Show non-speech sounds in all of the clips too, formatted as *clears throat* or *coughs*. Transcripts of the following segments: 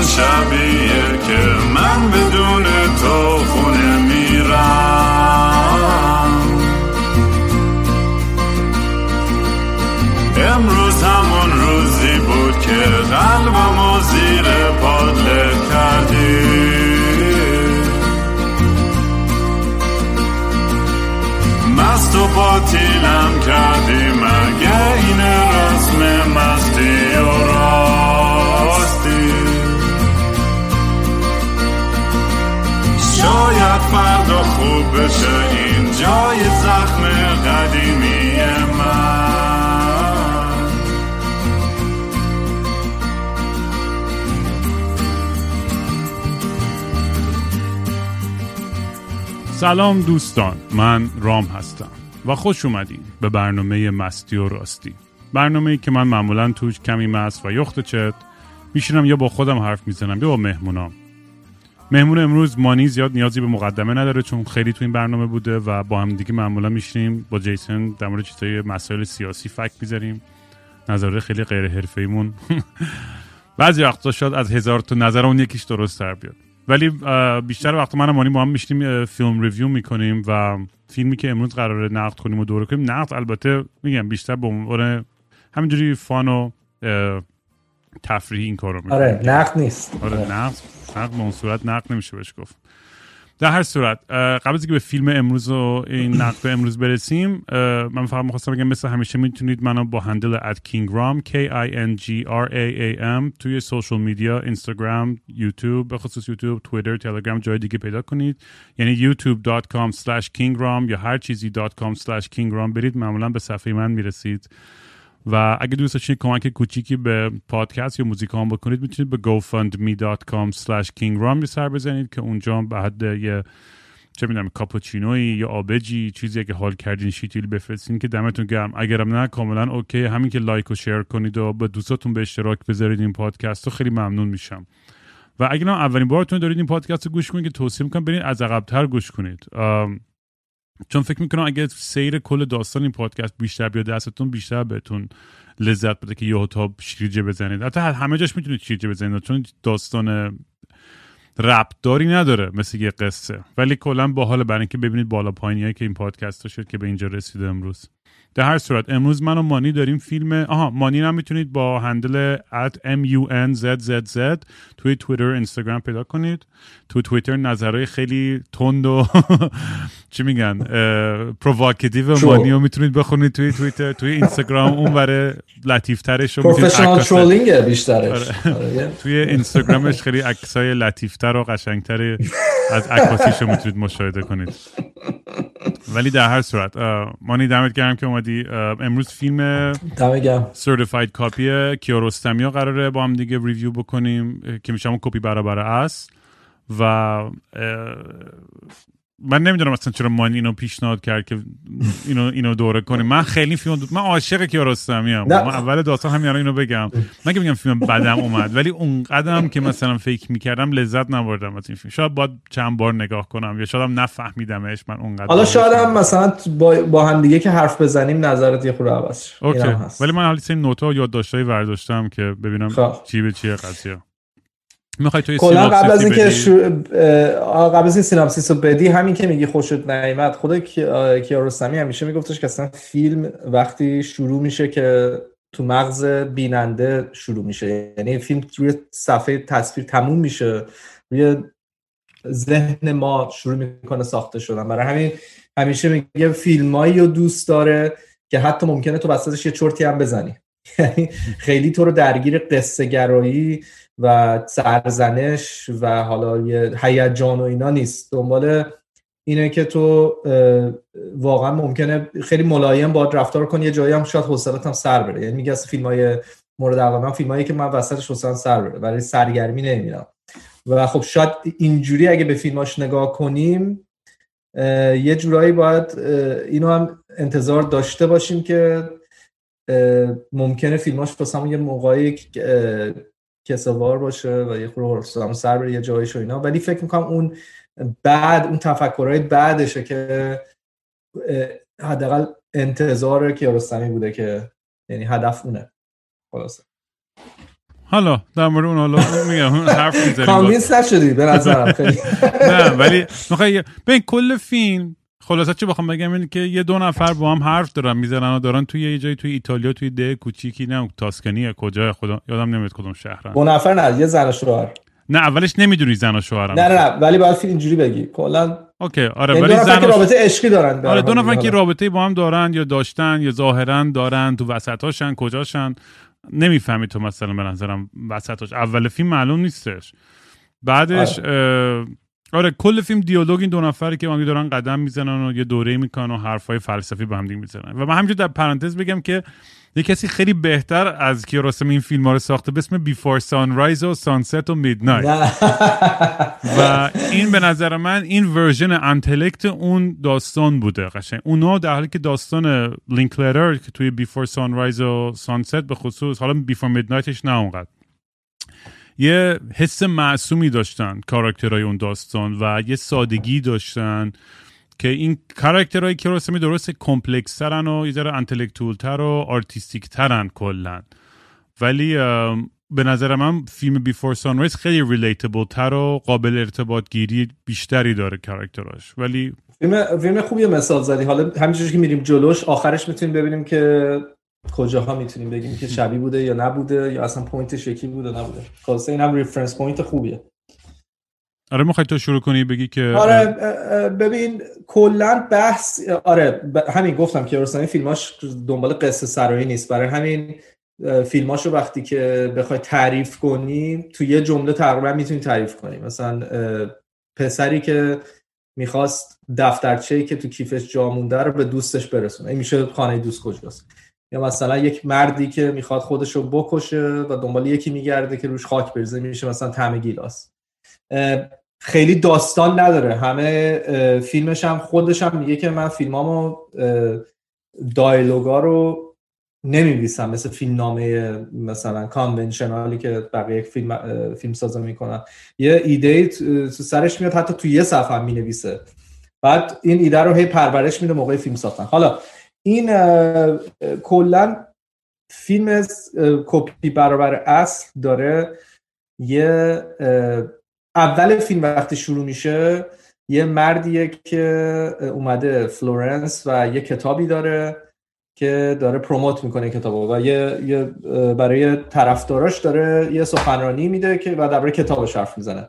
همون شبیه که من بدون سلام دوستان من رام هستم و خوش اومدین به برنامه مستی و راستی. برنامه ای که من معمولا توش کمی مست و یخت چت میشینم یا با خودم حرف می‌زنم یا با مهمونام. مهمون امروز مانی زیاد نیازی به مقدمه نداره چون خیلی تو این برنامه بوده و با هم دیگه معمولا میشینیم با جیسن در مورد چیزای مسائل سیاسی فکر می‌زنیم نظر خیلی غیر حرفه‌ایمون *laughs* بعضی وقتا شاید از هزار تا نظر اون یکیش درست تر بیاد. ولی بیشتر وقت من مانی با هم میشنیم فیلم review می‌کنیم و فیلمی که امروز قراره نقد کنیم و دوره کنیم. نقد البته میگم بیشتر به عنوان همینجوری fun و تفریحی این کارو می‌کنیم. آره نقد نیست. آره. نقد نقد به اون صورت نقد نمیشه بهش گفت. در هر صورت قبل از اینکه به فیلم امروز و این *coughs* نقد امروز برسیم من فقط می‌خواستم بگم مثل همیشه می‌تونید منو با handle at کینگرام K I N G R A A M توی social media اینستاگرام یوتیوب به خصوص یوتیوب توییتر تلگرام جای دیگه پیدا کنید. یعنی youtube.com slash kingraam یا هر چیزی .com slash kingraam برید معمولا به صفحه من می‌رسید. و اگه دوست داشتید کمک کوچیکی به پادکست یا موزیک هم بکنید می‌تونید به gofundme.com slash kingraam سر بزنید که اونجا به حد یه چه می‌دونم کاپوچینوی یا آبجی چیزی که حال کردین شیتیل بفرستین که دمتون گرم. اگرم نه کاملا okay. همین که like و share کنید و به دوستاتون به اشتراک بذارید این پادکست رو خیلی ممنون میشم. و اگر اولین بارتون دارید این پادکست رو گوش کنید که توصیه می‌کنم برید از عقبتر گوش کنید. چون فکر می‌کنم اگه سیر کل داستان این پادکست بیشتر بیاد دستتون بیشتر بهتون لذت بده که یه تا شیرجه بزنید. حتی همه جاش می‌تونید شیرجه بزنید چون داستان ربطداری نداره مثل یه قصه. ولی کلا باحال برای اینکه ببینید بالا پایینی که این پادکست شد که به اینجا رسیده امروز. در هر صورت امروز من و مانی داریم فیلم آها مانی هم می‌تونید با هندل at munzzz توی تویتر اینستاگرام پیدا کنید. تو توییتر نظرهای خیلی تند و *laughs* چی میگن؟ provocative مانی رو می‌تونید بخونید توی توییتر توی اینستاگرام. اون برای لطیف ترش رو professional trolling بیشترش. آره. توی اینستاگرامش خیلی عکسای لطیفتر و قشنگتر از عکاسیش رو می‌تونید مشاهده کنید. ولی در هر صورت مانی دمت گرم که اومدی. امروز فیلم Certified Copy کیارستمی قراره با هم دیگه review بکنیم که میشه همون کپی برابر است. و من نمی‌دونم اصلا چرا مانی اینو پیشنهاد کرد که اینو اینو دوره کنیم. من خیلی فیلم دو... من عاشق کیارستمی ام. من اول داستان همین اینو بگم. من که میگم فیلم بدم اومد ولی اون قدم که مثلا فکر می‌کردم لذت نبردم از این فیلم. شاید باید چند بار نگاه کنم یا شاید هم نفهمیدمش من اونقدر حالا شاید هم مثلا با, با هم دیگه که حرف بزنیم نظرت یه خورده عوض okay. ولی من حالی این نوتا یادداشتای برداشتم که ببینم خب. چی به چیه قضیه. می‌خوای توی کلا قبل از اینکه شو... قبل از این synopsis رو بدی همین که میگی خوشت نیامد خود کیارستمی همیشه میگفتش که اصلا فیلم وقتی شروع میشه که تو مغز بیننده شروع میشه. یعنی فیلم روی صفحه تصویر تموم میشه روی ذهن ما شروع می‌کنه ساخته شدن. برای همین همیشه میگه فیلمایی رو دوست داره که حتی ممکنه تو وسطش یه چرتی هم بزنی. یعنی خیلی تو رو درگیر قصه گرایی و سرزنش و حالا یه هیجان و اینا نیست. دنبال اینه که تو واقعا ممکنه خیلی ملایم باید رفتار کنی یه جایی هم شاید حوصلت هم سر بره. یعنی میگه فیلم های مورد علاقه من فیلم که من وسطش حوصلم سر بره برای سرگرمی نمیرم. و خب شاید اینجوری اگه به فیلماش نگاه کنیم یه جورایی باید اینو هم انتظار داشته باشیم که ممکنه فیلماش واسه یه موقعی کسوار باشه و یه خورده سر بره یه جایش و اینا. ولی فکر می‌کنم اون بعد اون تفکرهای بعدشه که حداقل انتظار کیارستمی بوده که یعنی هدف اونه. خلاصه. حالا در مورد اون حالا میگم حرف می‌زنیم. convince نشدی به نظرم. *laughs* خیلی. نه ولی می‌خوای ببین کل فیلم خلاصه چه بخوام بگم اینه که یه دو نفر با هم حرف دارن می‌زنن و دارن توی یه جایی توی ایتالیا توی ده کوچیکی نه تاسکنی کجا خدا یادم نمیاد کدوم شهرن. دو نفر نه یه زن شوهر. نه اولش نمی‌دونی زن و شوهرن. نه نه نه ولی باید اینجوری بگی. کلا okay آره یعنی ولی دو زن و رابطه عشقی دارن آره دو نفر. که رابطه با هم دارن یا داشتن یا ظاهرا دارن تو وسطاشن کجاشن؟ نمی‌فهمی تو مثلا به نظرم وسطاش. اول فیلم معلوم نیستش. بعدش اه، آره کل فیلم دیالوگ این دو نفری که هم دارن قدم می‌زنن و یه دوره می‌کنن و حرفای فلسفی با هم می‌زنن. و من همینجور در پرانتز بگم که یه کسی خیلی بهتر از کیارستمی این فیلم ها رو ساخته به اسم Before Sunrise و Sunset و Midnight *laughs* و این به نظر من این version intellect اون داستان بوده قشنگ. اونا در حالی که داستان لینکلیتر که توی Before Sunrise و Sunset به خصوص حالا Before Midnight ش نه اونقدر. یه حس معصومی داشتن کاراکترهای اون داستان و یه سادگی داشتن که این کاراکترهای که درست complex ترن و یه ذره intellectual تر و artistic ترن کلا. ولی به نظر من فیلم Before Sunrise خیلی relatable تر و قابل ارتباط گیری بیشتری داره کاراکتراش. ولی فیلم فیلم خوبی مثال زدی. حالا همینجوری که میریم جلوش آخرش می‌تونیم ببینیم که کجاها می‌تونیم بگیم که شبیه بوده یا نبوده یا اصلا point ش یکی بوده نبوده. خلاصه این هم reference point خوبیه. آره می‌خوای تو شروع کنی بگی که آره ببین کلا بحث آره ب- همین گفتم که کیارستمی فیلماش دنبال قصه سرایی نیست. برای همین اه، فیلماشو وقتی که بخوای تعریف کنی تو یه جمله تقریبا می‌تونی تعریف کنی. مثلا پسری که می‌خواست دفترچه‌ای که تو کیفش جا مونده رو به دوستش برسونه. این میشه خانه دوست کجاست. یا مثلا یک مردی که می‌خواد خودش رو بکشه و دنبال یکی میگرده که روش خاک بریزه میشه مثلا طعم گیلاس. خیلی داستان نداره. همه فیلمش هم خودش هم میگه که من فیلمامو دایلوگا رو نمیویسم مثل فیلم نامه مثلا کانونشنالی که بقیه فیلم فیلم سازا می‌کنن. یه ایده تو سرش میاد حتی تو یه صفحه هم می‌نویسه. بعد این ایده رو هی پرورش میده موقع فیلم ساختن. حالا این کلا فیلم کپی برابر اصل داره. یه اول فیلم وقتی شروع میشه یه مردیه که اومده فلورنس و یه کتابی داره که داره promote می‌کنه کتابو و یه, یه برای طرفداراش داره یه سخنرانی میده که و درباره کتابش حرف می‌زنه.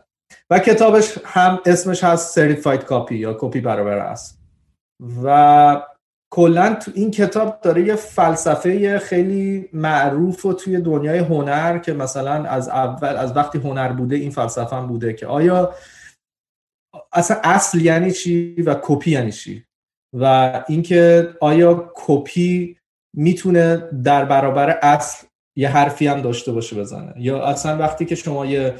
و کتابش هم اسمش هست Certified Copy یا کپی برابر است و کلا تو این کتاب داره یه فلسفه خیلی معروف و توی دنیای هنر که مثلا از اول از وقتی هنر بوده این فلسفه هم بوده که آیا اصلا اصل یعنی چی و کپی یعنی چی؟ و اینکه آیا کپی می‌تونه در برابر اصل یه حرفی هم داشته باشه بزنه؟ یا اصلا وقتی که شما یه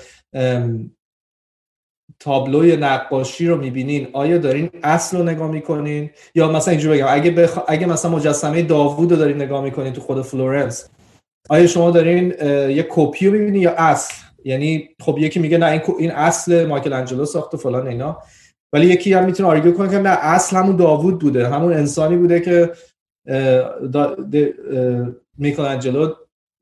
تابلوی نقاشی رو می‌بینین آیا دارین اصل رو نگاه می‌کنین؟ یا مثلا اینجوری بگم اگه بخ... اگه مثلا مجسمه داوود رو دارین نگاه می‌کنین تو خود فلورنس آیا شما دارین یه کپی رو می‌بینین یا اصل؟ یعنی خب یکی میگه نه این این اصل مایکل انجلو ساخته فلان اینا ولی یکی هم می‌تونه argue کنه که نه اصل همون داوود بوده همون انسانی بوده که میکل انجلو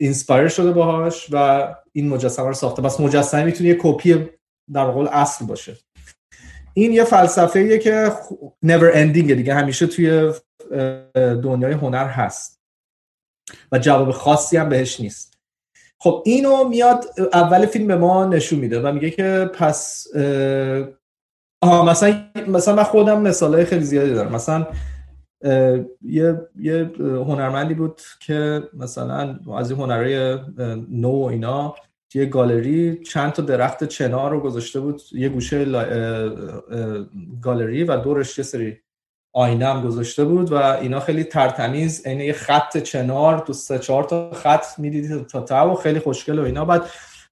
inspire شده باهاش و این مجسمه رو ساخته. پس مجسمه می‌تونه یه کپی در قبال اصل باشه. این یه فلسفه ایه که never ending دیگه. همیشه توی دنیای هنر هست. و جواب خاصی هم بهش نیست. خب اینو میاد اول فیلم به ما نشون میده و میگه که پس آها مثلا مثلا من خودم مثالای خیلی زیادی دارم. مثلا یه یه هنرمندی بود که مثلا از این هنرهای نو اینا یه گالری چند تا درخت چنار رو گذاشته بود یه گوشه لا- گالری و دورش یه سری آینه هم گذاشته بود و اینا خیلی ترتمیز عین یه خط چنار تو سه چهار تا خط می‌دیدی تا تا و خیلی خوشگل و اینا. بعد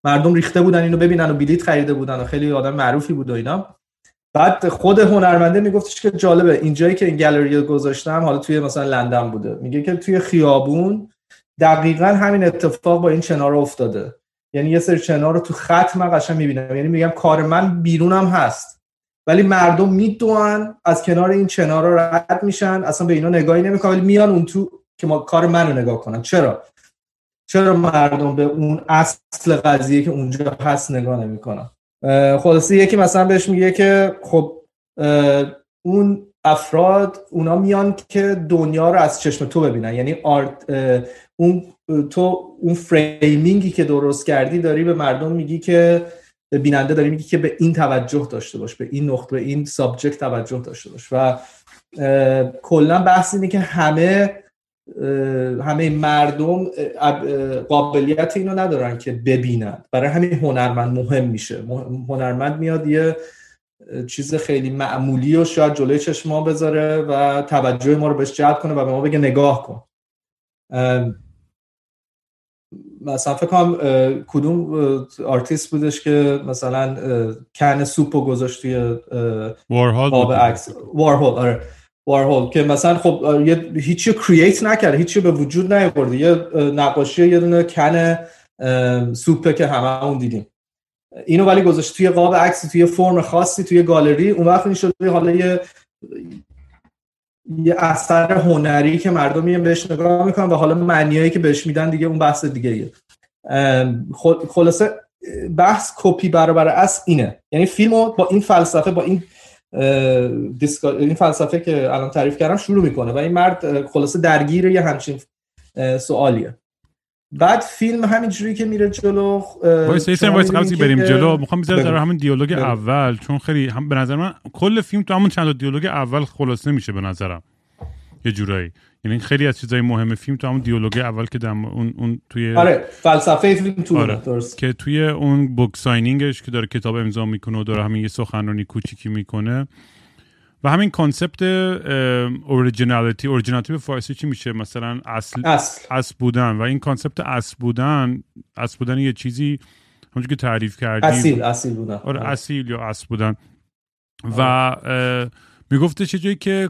مردم ریخته بودن اینو ببینن و بلیط خریده بودن و خیلی آدم معروفی بود و اینا. بعد خود هنرمنده میگفتش که جالبه اینجایی که این گالری گذاشتم حالا توی مثلا لندن بوده. میگه که توی خیابون دقیقا همین اتفاق با این چنار افتاده. یعنی یه سری چنار رو تو خط من قشنگ می‌بینم. یعنی میگم کار من بیرونم هست. ولی مردم می‌دونن از کنار این چنار رو رد میشن. اصلا به اینا نگاهی نمی‌کنن. ولی میان اون تو که ما کار منو نگاه کنن. چرا؟ چرا مردم به اون اصل قضیه که اونجا هست نگاه نمی‌کنن؟ خلاصه یکی مثلا بهش میگه که خب اون افراد اونا میان که دنیا رو از چشم تو ببینن. یعنی art اون تو اون framing ی که درست کردی داری به مردم میگی که بیننده داری میگی که به این توجه داشته باش به این نقطه به این subject توجه داشته باش. و کلا بحث اینه که همه همه مردم قابلیت اینو ندارن که ببینن. برای همین هنرمند مهم میشه. هنرمند میاد یه چیز خیلی معمولی و شاید جلوی چشم ما بذاره و توجه ما رو بهش جلب کنه و به ما بگه نگاه کن. مثلا فکر کنم کدوم آرتیست بودش که مثلا can soup رو گذاشت توی وارهول عکس. وارهول آره. وارهول که مثلا خب یه هیچی create نکرده هیچی به وجود نیاورده یه نقاشی یه دونه کن سوپه که همه اون دیدیم. اینو ولی گذاشت توی قاب عکس توی فرم خاصی توی گالری. اون وقت این شده حالا یه یه اثر هنری که مردم میان بهش نگاه می‌کنن و حالا معنیایی که بهش میدن دیگه اون بحث دیگه ایه. خلاصه بحث کپی برابر اصل اینه. یعنی فیلمو با این فلسفه با این این فلسفه که الان تعریف کردم شروع می‌کنه و این مرد خلاصه درگیر یه همچین سوالیه. بعد فیلم همینجوری که میره جلو وایسا وایسا قبل بریم جلو. می‌خوام بذارم در همین دیالوگ اول چون خیلی هم به نظر من کل فیلم تو همون چند دیالوگ اول خلاصه میشه به نظرم. یه جورایی. یعنی خیلی از چیزای مهم فیلم تو همون دیالوگ اول که دم اون اون توی آره فلسفه فیلم تو آره. درست. که توی اون book signing ش که داره کتاب امضا می‌کنه و داره همین یه سخنرانی کوچیکی می‌کنه و همین concept originality originality به فارسی چی میشه؟ مثلا اصل اصل, بودن. و این concept اصل بودن اصل بودن یه چیزی همونجور که تعریف کردی اصیل اصیل بودن. آره اصیل یا اصل بودن. و آره. می‌گفته یه جایی که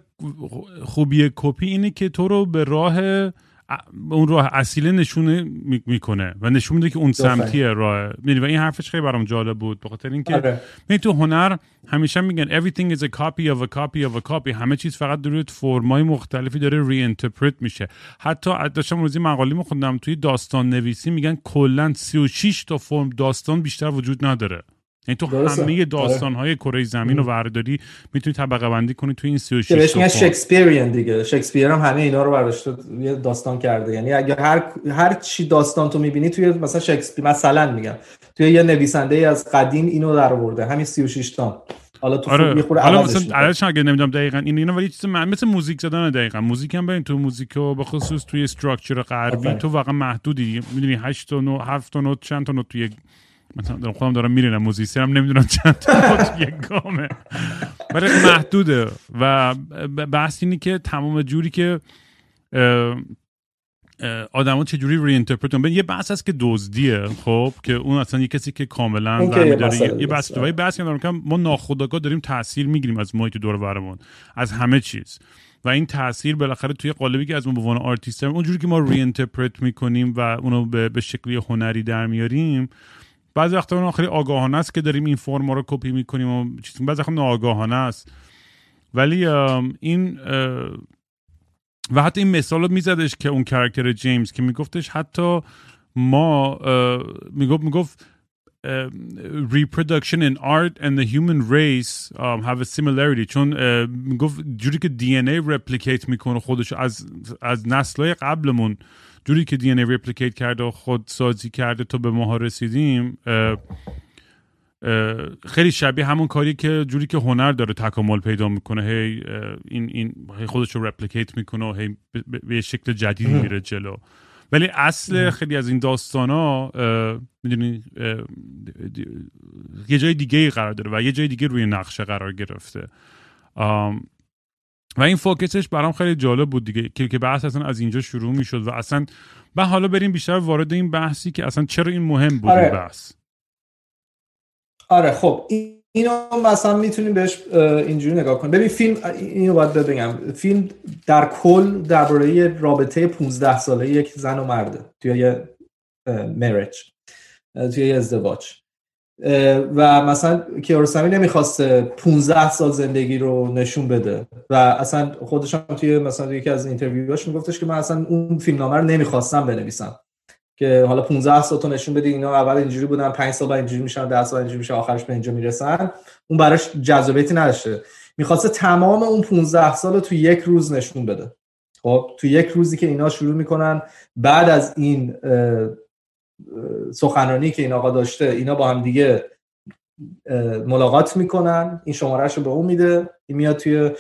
خوبی کپی اینه که تو رو به راه اون راه اصیله نشونه می‌کنه و نشون میده که اون سمتی راه. می‌دونی و این حرفش خیلی برام جالب بود به خاطر اینکه آره. تو هنر همیشه میگن everything is a copy of a copy of a copy. همه چیز فقط در form ای مختلفی داره ری میشه. حتی داشتم روزی مقالی میخوندم توی داستان نویسی میگن کلا 36 تا فرم داستان بیشتر وجود نداره. یعنی تو درسته. همه داستان های کره زمین رو ورداری می‌تونی طبقه بندی کنی تو این 36 بهش میگن شکسپیریان دیگه. شکسپیر هم همه اینا رو برداشته یه داستان کرده. یعنی اگه هر هر چی داستان تو می‌بینی توی مثلا شکسپیر مثلا میگم. توی یه نویسنده ای از قدیم اینو در آورده. همین 36 تا. حالا تو آره. حالا مثلا علاش اگه نمی‌دونم دقیقاً این اینا ولی چیز من مثل موزیک زدن دقیقاً. موزیک هم ببین تو موزیک و به خصوص توی استراکچر غربی تو واقعا محدودی. می‌دونی 8 تا 9 7 تا نوت چند تا نوت توی مثلا دارم خودم دارم میرینم موزیسی هم نمی‌دونم چند تا *laughs* یک گامه. ولی محدوده. و بحث اینه که تمام جوری که آدما چجوری ری انترپرت یه بحث هست که دزدیه خب که اون اصلا یه کسی که کاملا داره یه بحث یه بحث که ما ناخودآگاه داریم تاثیر می‌گیریم از محیط دور برمون از همه چیز. و این تاثیر بالاخره توی قالبی که از ما به عنوان آرتیست اونجوری که ما reinterpret می‌کنیم و اونو به, به شکلی هنری در میاریم بعضی وقتا خیلی آگاهانه است که داریم این form رو کپی می‌کنیم و چیز بعضی وقتا ناآگاهانه است. ولی این و حتی این مثال رو میزدش که اون character جیمز که میگفتش حتی ما می‌گفت می‌گفت reproduction in art and the human race um, have a similarity. چون می‌گفت جوری که هی replicate می‌کنه خودش از از نسلهای قبلمون. جوری که DNA replicate کرده و خود سازی کرده تا به ماها رسیدیم خیلی شبیه همون کاری که جوری که هنر داره تکامل پیدا می‌کنه. هی این این خودش رو replicate می‌کنه و هی به شکل جدیدی میره جلو. ولی اصل خیلی از این داستان ها می‌دونی یه جای دیگه قرار داره و یه جای دیگه روی نقشه قرار گرفته. و این فوکسش برام خیلی جالب بود دیگه که بحث اصلا از اینجا شروع می‌شد و اصلا و حالا بریم بیشتر وارد این بحثی که اصلا چرا این مهم بود آره. این بحث؟ آره خب اینو مثلا می‌تونیم بهش اینجوری نگاه کنیم. ببین فیلم اینو باید بگم فیلم در کل درباره رابطه 15 ساله یک زن و مرده توی یه مرج توی یه ازدواج. و مثلا کیارستمی نمی‌خواسته 15 سال زندگی رو نشون بده. و اصلا خودش هم توی مثلا یکی از اینترویوهاش میگفتش که من اصلا اون فیلمنامه رو نمی‌خواستم بنویسم. که حالا 15 سال تو نشون بدی اینا اول اینجوری بودن 5 سال بعد اینجوری میشن 10 سال اینجوری میشه آخرش به اینجا می‌رسن. اون براش جذابیتی نداشته. می‌خواسته تمام اون 15 سال رو تو یک روز نشون بده. خب تو یک روزی که اینا شروع می‌کنن بعد از این سخنرانی که این آقا داشته اینا با هم دیگه ملاقات می‌کنن این شمارهش رو به اون میده این میاد توی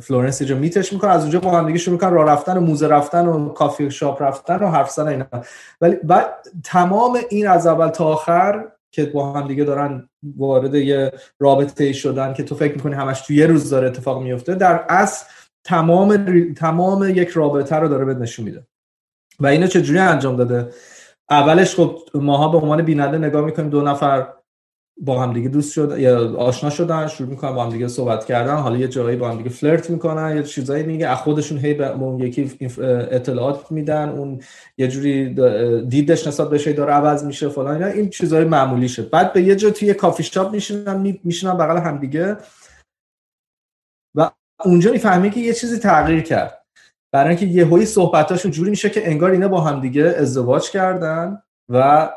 فلورنس اینجا meet ش می‌کنه از اونجا با هم دیگه شروع می‌کنن راه رفتن و موزه رفتن و کافی شاپ رفتن و حرف زدن اینا. ولی بعد تمام این از اول تا آخر که با هم دیگه دارن وارد یه رابطه شدن که تو فکر می‌کنی همش توی یه روز داره اتفاق میفته در اصل تمام تمام یک رابطه رو داره به نشون میده. و اینو چجوری انجام داده؟ اولش خب ماها به عنوان بیننده نگاه می‌کنیم دو نفر با هم دیگه دوست شد یا آشنا شدن شروع می‌کنن با هم دیگه صحبت کردن. حالا یه جایی با هم دیگه فلرت می‌کنن یه چیزایی میگه. از خودشون هی به اون یکی اطلاعات میدن اون یه جوری دیدش نسبت بهش داره عوض میشه فلان اینا. این چیزای معمولی شد. بعد به یه جا توی کافی شاپ میشینن میشینن بغل هم دیگه و اونجا می‌فهمی که یه چیزی تغییر کرد. برای اینکه یهویی صحبتاشون جوری میشه که انگار اینا با هم دیگه ازدواج کردن و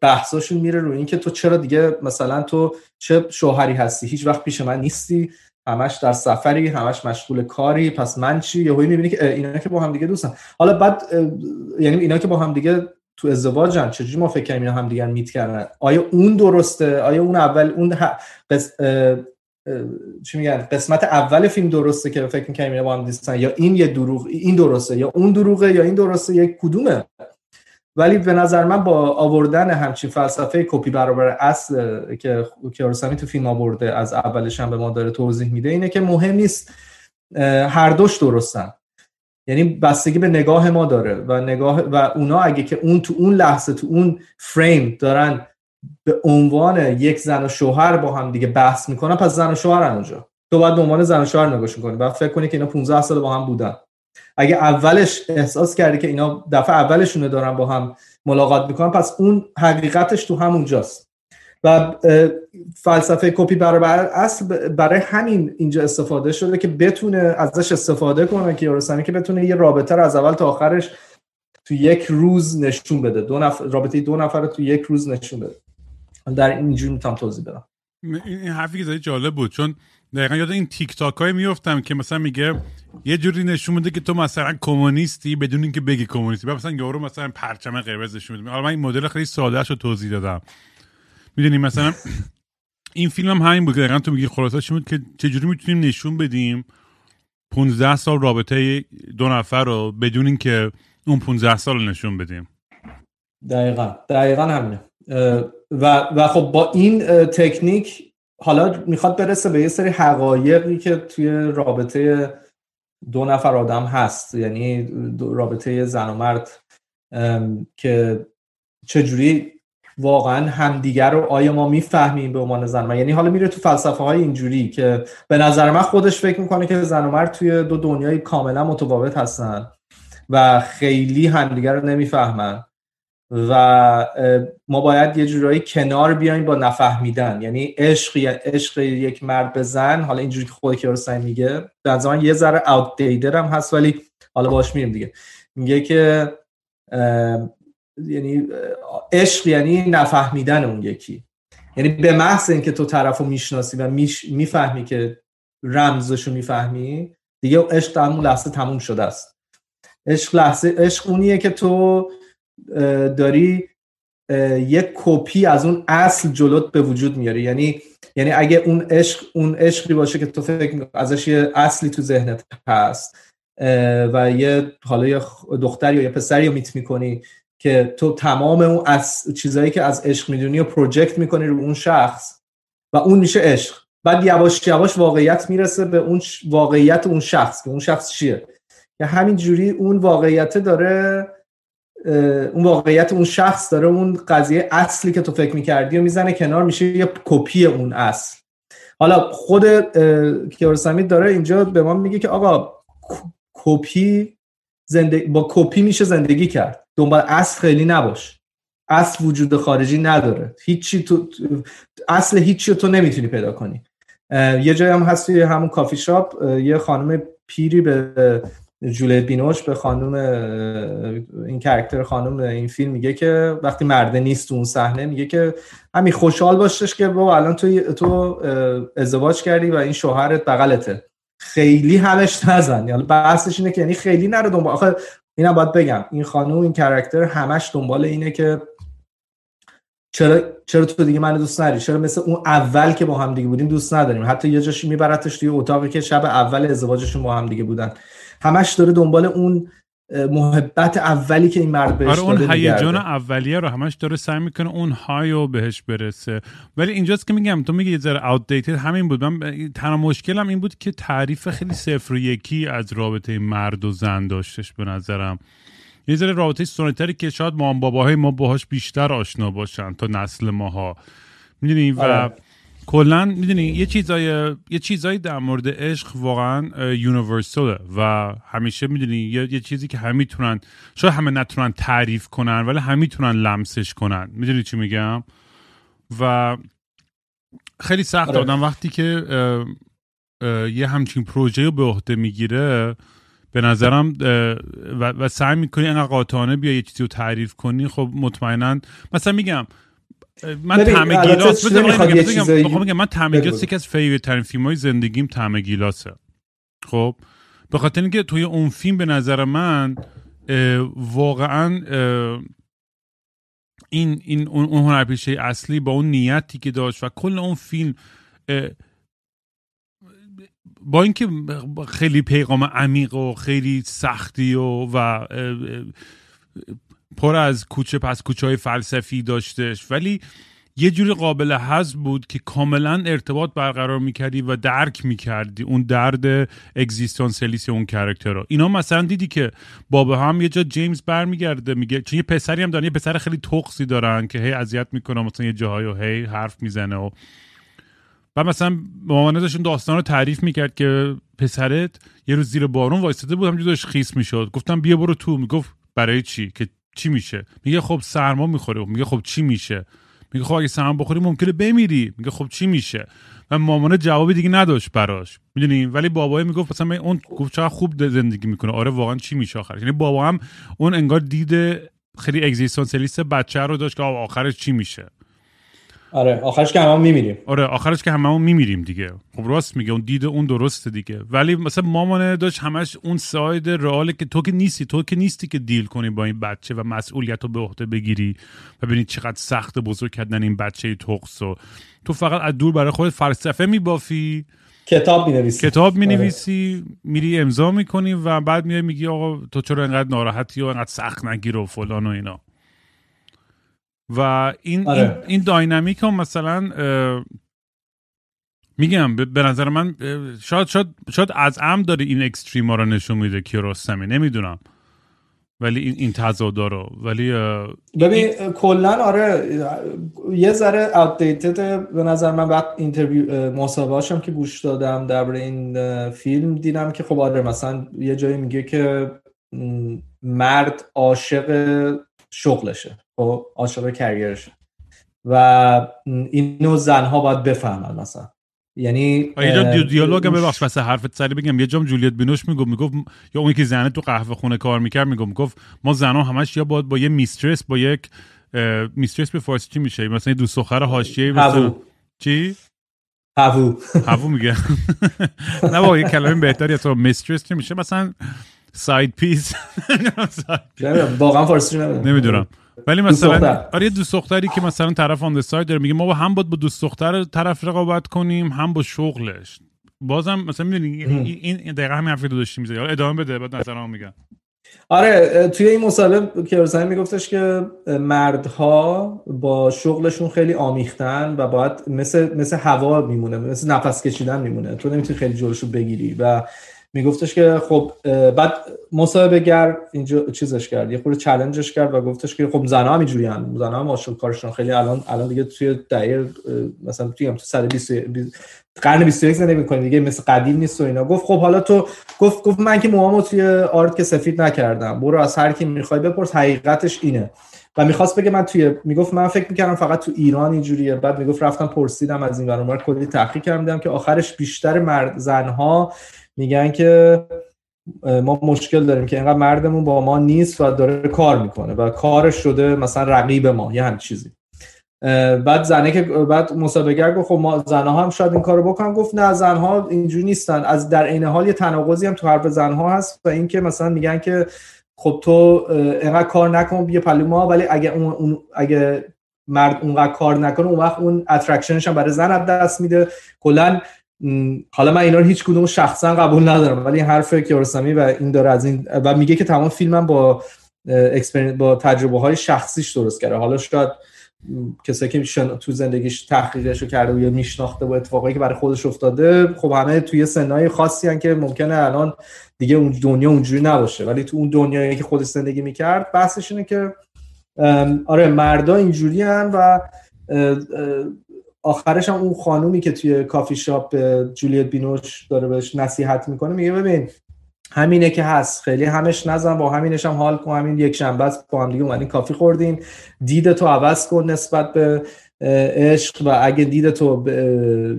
بحثاشون میره روی اینکه تو چرا دیگه مثلا تو چه شوهری هستی؟ هیچ وقت پیش من نیستی همش در سفری همش مشغول کاری پس من چی؟ یهویی می‌بینی که اینا که با هم دیگه دوستن. حالا بعد یعنی اینا که با هم دیگه تو ازدواجن چجوری ما فکر کنیم اینا هم دیگه میت کردن؟ آیا اون درسته؟ آیا اون اول اون چی میگن قسمت اول فیلم درسته که فکر می‌کنیم اینا با هم یا این یه دروغ این درسته یا اون دروغه یا این درسته یک کدومه. ولی به نظر من با آوردن همچین فلسفه کپی برابر اصل که کیارستمی تو فیلم آورده از اولش هم به ما داره توضیح میده اینه که مهم نیست هر دوش درستن. یعنی بستگی به نگاه ما داره و نگاه و اونا اگه که اون تو اون لحظه تو اون فریم دارن به عنوان یک زن و شوهر با هم دیگه بحث می‌کنن پس زن و شوهر اونجا. تو باید به عنوان زن و شوهر نگاش کنی. بعد فکر کنی که اینا 15 سال با هم بودن. اگه اولش احساس کردی که اینا دفعه اولشونه دارن با هم ملاقات می‌کنن پس اون حقیقتش تو همونجاست. و فلسفه کپی برابر اصل برای همین اینجا استفاده شده که بتونه ازش استفاده کنه که یارسانی که بتونه یه رابطه رو از اول تا آخرش تو یک روز نشون بده. دو نفر رابطه دو نفر رو تو یک روز نشون بده. در اینجوری می‌تونم توضیح بدم. این حرفی که جالب بود چون دقیقا یاد این تیک تاک های میفتم که مثلا میگه یه جوری نشون میده که تو مثلا کمونیستی بدون اینکه بگی کمونیستی. مثلا یارو مثلا پرچم قرمز نشون میده. حالا من این مدل خیلی ساده رو توضیح دادم. می‌دونی مثلا *clears throat* این فیلم هم همین بود دقیقا تو میگی خلاصه بود که چجوری می‌تونیم نشون بدیم 15 سال رابطه دو نفر رو بدون اینکه اون 15 سال نشون بدیم؟ دقیقا. دقیقا همینه. و, و خب با این تکنیک حالا می‌خواد برسه به یه سری حقایقی که توی رابطه دو نفر آدم هست. یعنی رابطه زن و مرد که چجوری واقعا همدیگر رو آیا ما می‌فهمیم به عنوان زن و یعنی حالا میره تو فلسفه های اینجوری که به نظر من خودش فکر می‌کنه که زن و مرد توی دو دنیای کاملا متفاوت هستن و خیلی همدیگر رو نمی‌فهمن. و ما باید یه جورایی کنار بیایم با نفهمیدن. یعنی عشق عشق یک مرد به زن حالا اینجوری که خود کیارستمی میگه در زمان یه ذره اوتدیتر هم هست ولی حالا باش میریم دیگه. میگه که یعنی عشق یعنی نفهمیدن اون یکی. یعنی به محض اینکه تو طرفو می‌شناسی و می‌فهمی که رمزشو می‌فهمی دیگه عشق در اون لحظه تموم شده است. عشق لحظه عشق اونیه که تو داری یک کپی از اون اصل جلوت به وجود میاری. یعنی یعنی اگه اون عشق اون عشقی باشه که تو فکر ازش یه اصلی تو ذهنت هست و یه حالا یه دختری یا یه پسری رو میت می‌کنی که تو تمام اون از چیزایی که از عشق می‌دونی و پروژکت می‌کنی رو اون شخص و اون میشه عشق. بعد یواش یواش واقعیت می‌رسه به اون واقعیت اون شخص که اون شخص چیه. که همین جوری اون واقعیت داره اون واقعیت اون شخص داره اون قضیه اصلی که تو فکر می‌کردی و می‌زنه کنار میشه یه کپی اون اصل. حالا خود کیارسمی داره اینجا به ما میگه که آقا کپی زندگی با کپی میشه زندگی کرد. دنبال اصل خیلی نباش. اصل وجود خارجی نداره. هیچی تو اصل هیچی تو نمی‌تونی پیدا کنی. یه جایی هم هست توی همون کافی شاپ یه خانم پیری به جولیت بینوش به خانم این کرکتر خانم این فیلم میگه که وقتی مرده نیست تو اون صحنه میگه که همین خوشحال باشش که بابا الان تو تو ازدواج کردی و این شوهرت بغلته. خیلی همش نزن. یعنی بحثش اینه که یعنی خیلی نره دنبال. آخه اینم باید بگم. این خانم این کرکتر همش دنبال اینه که چرا چرا تو دیگه من دوست نداری؟ چرا مثل اون اول که با هم دیگه بودیم دوست نداریم؟ حتی یه جاش میبرتش توی اتاقی که شب اول ازدواجشون با هم دیگه بودن. همش داره دنبال اون محبت اولی که این مرد بهش آره اون هیجان اولیه رو همش داره سعی می‌کنه اون هایو بهش برسه. ولی اینجاست که میگم تو میگی یه ذره همین بود. من تنها مشکلم این بود که تعریف خیلی صفر و یکی از رابطه مرد و زن داشتش به نظرم. یه ذره رابطه سنتری که شاید ما باباهای ما باهاش بیشتر آشنا باشن تا نسل ماها. می‌دونی؟ و آره. کلا می‌دونی یه چیزای یه چیزایی در مورد عشق واقعا یونیورساله و همیشه می‌دونی یه،, یه چیزی که همه می‌تونن شاید همه نتونن تعریف کنن ولی همه می‌تونن لمسش کنن می‌دونی چی میگم و خیلی سخت آره. آدم وقتی که یه همچین پروژه رو به عهده می‌گیره به نظرم و, و سعی می‌کنی انقدر قاطعانه بیا یه چیزی رو تعریف کنی خب مطمئنا مثلا میگم من طعم گیلاس میگم من طعم گیلاس یکی از favorite ترین فیلم های زندگیم طعم گیلاسه خب؟ به خاطر اینکه توی اون فیلم به نظر من واقعا این این اون هنرپیشه اصلی با اون نیتی که داشت و کل اون فیلم با اینکه خیلی پیغام عمیق و خیلی سختی و, و پر از کوچه پس کوچه های فلسفی داشتش. ولی یه جوری قابل حذف بود که کاملا ارتباط برقرار می‌کردی و درک می‌کردی اون درد اگزیستانسیلیس اون کرکتر رو. اینا مثلا دیدی که بابا هم یه جا جیمز برمیگرده میگه چون یه پسری هم دارن یه پسر خیلی تخصی دارن که هی اذیت می‌کنه مثلا یه جاهایی و هی حرف می‌زنه و و مثلا مامانه داشت داستان رو تعریف می‌کرد که پسرت یه روز زیر بارون وایستاده بود همجور داشت خیس می‌شد. گفتم بیا برو تو. می‌گفت برای چی؟ که چی میشه؟ میگه خب سرما می‌خوره میگه خب چی میشه؟ میگه خب اگه سرما بخوری ممکنه بمیری. میگه خب چی میشه؟ و مامانه جوابی دیگه نداشت براش. می‌دونی؟ ولی بابای می‌گفت مثلا اون گفت چقدر خوب زندگی می‌کنه. آره واقعا چی میشه آخرش؟ یعنی بابا هم اون انگار دید خیلی اگزیستانسیالیست بچه رو داشت که آخرش چی میشه؟ آره آخرش که هممون میمیریم. آره آخرش که هممون میمیریم دیگه. خب راست میگه اون دید اون درسته دیگه. ولی مثلا مامانه داشت همش اون ساید رئاله که تو که نیستی تو که نیستی که دیل کنی با این بچه و مسئولیت رو به عهده بگیری و ببینید چقدر سخت بزرگ کردن این بچه تقص و تو فقط از دور برای خودت فلسفه میبافی. کتاب می کتاب می نویسی آره. میری امضا می‌کنی و بعد میای میگی آقا تو چرا انقدر ناراحتی و انقدر سخت نگیر و فلان و اینا. و این آره. این, این dynamic هم مثلا میگم به نظر من شاید شاید شاید عمدا داره این extreme رو نشون میده کیارستمی نمی‌دونم ولی این این تضادا رو ولی ببین کلا آره یه ذره outdated به نظر من بعد interview مصاحبه که گوش دادم درباره این فیلم دیدم که خب آره مثلا یه جایی میگه که مرد عاشق شغلشه. خب عاشق کریرشه. و اینو زنها باید بفهمن مثلا. یعنی اینجا دیالوگ هم ببخش واسه حرفت سری بگم. یه جام جولیت بینوش می‌گفت می‌گفت یا اونی که زنه تو قهوه خونه کار می‌کرد می‌گفت می‌گفت ما زنها همش یا باید با یه میسترس با یک میسترس به فارسی چی میشه؟ مثلا دوست دختر حاشیه مثلا چی؟ هوو. هوو میگه. *laughs* نه با یه کلمه بهتری تو. میسترس چی میشه؟ مثلا side *laughs* piece واقعا فارسی نمی‌دونم. ولی مثلا آره دوست دختری که مثلا طرف on side داره میگه ما با هم با دوست دختر طرف رقابت کنیم هم با شغلش. بازم مثلا می‌دونی این دقیقا همین حرفی رو داشتی می‌زنی ادامه بده بعد نظرم میگم. آره توی این مصاحبه کیارستمی میگفتش که مردها با شغلشون خیلی آمیختن و باید مثل مثل هوا میمونه مثل نفس کشیدن میمونه. تو نمی‌تونی خیلی جلوشو بگیری و میگفتش که خب بعد مصاحبه گر اینجا چیزش کرد یه خورده چالنجش کرد و گفتش که خب زنا هم اینجوری ان زنا هم کارشون. خیلی الان الان دیگه توی دایر مثلا توی هم تو 120 قرن 21 زندگی می‌کنیم دیگه مثل قدیم نیست و اینا. گفت خب حالا تو گفت گفت من که موامو توی آرت که سفید نکردم. برو از هر کی می‌خوای بپرس حقیقتش اینه. و می‌خواست بگه من توی می‌گفت من فکر می‌کردم فقط تو ایران اینجوریه. بعد می‌گفت رفتم پرسیدم از این برنامه کلی تحقیق کردم که آخرش بیشتر مرد زنها میگن که ما مشکل داریم که اینقدر مردمون با ما نیست و داره کار می‌کنه و کارش شده مثلا رقیب ما یه هم چیزی. بعد زنه که بعد مصاحبه گفت خب ما زنها هم شاید این کارو بکنن. گفت نه زنها اینجوری نیستن. از در عین حال یه تناقضی هم تو حرف زنها هست و اینکه مثلا میگن که خب تو اینقدر کار نکن بیا پلو ما. ولی اگه اون اگه مرد اونقدر کار نکنه اون وقت اون attraction ش هم برای زن از دست میده. کلا حالا من اینا رو هیچ کدوم شخصا قبول ندارم ولی حرف کیارستمی و این داره از این و میگه که تمام فیلمم با با تجربه های شخصیش درست کرده. حالا شاید کسایی که تو زندگیش تحقیقش رو کرده و یا میشناخته با اتفاقایی که برای خودش افتاده خب همه توی سنهای خاصی هن که ممکنه الان دیگه اون دنیا اونجوری نباشه. ولی تو اون دنیایی که خودش زندگی می‌کرد بحثش اینه که آره مردا اینجوری هم و آخرش هم اون خانومی که توی کافی شاپ جولیت بینوش داره بهش نصیحت می‌کنه میگه ببین همینه که هست خیلی همش نزن با همینش هم حال کن همین یک شنبه با هم دیگه اومدین کافی خوردین دید تو عوض کن نسبت به عشق و اگه دید تو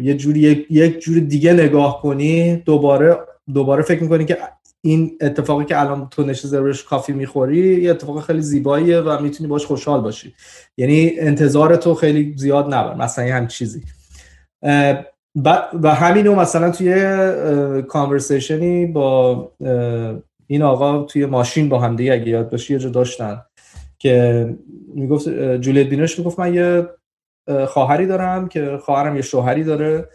یه جوری یک جوری دیگه نگاه کنی دوباره دوباره فکر می‌کنی که این اتفاقی که الان تو نشسته روش کافی می‌خوری یه اتفاق خیلی زیباییه و می‌تونی باش خوشحال باشی. یعنی انتظار تو خیلی زیاد نبر مثلا هم چیزی. و همینو مثلا توی کانورسیشنی با این آقا توی ماشین با هم دیگه اگه یاد باشی یه جا داشتن که می‌گفت جولیت بینوش می‌گفت من یه خواهری دارم که خواهرم یه شوهری داره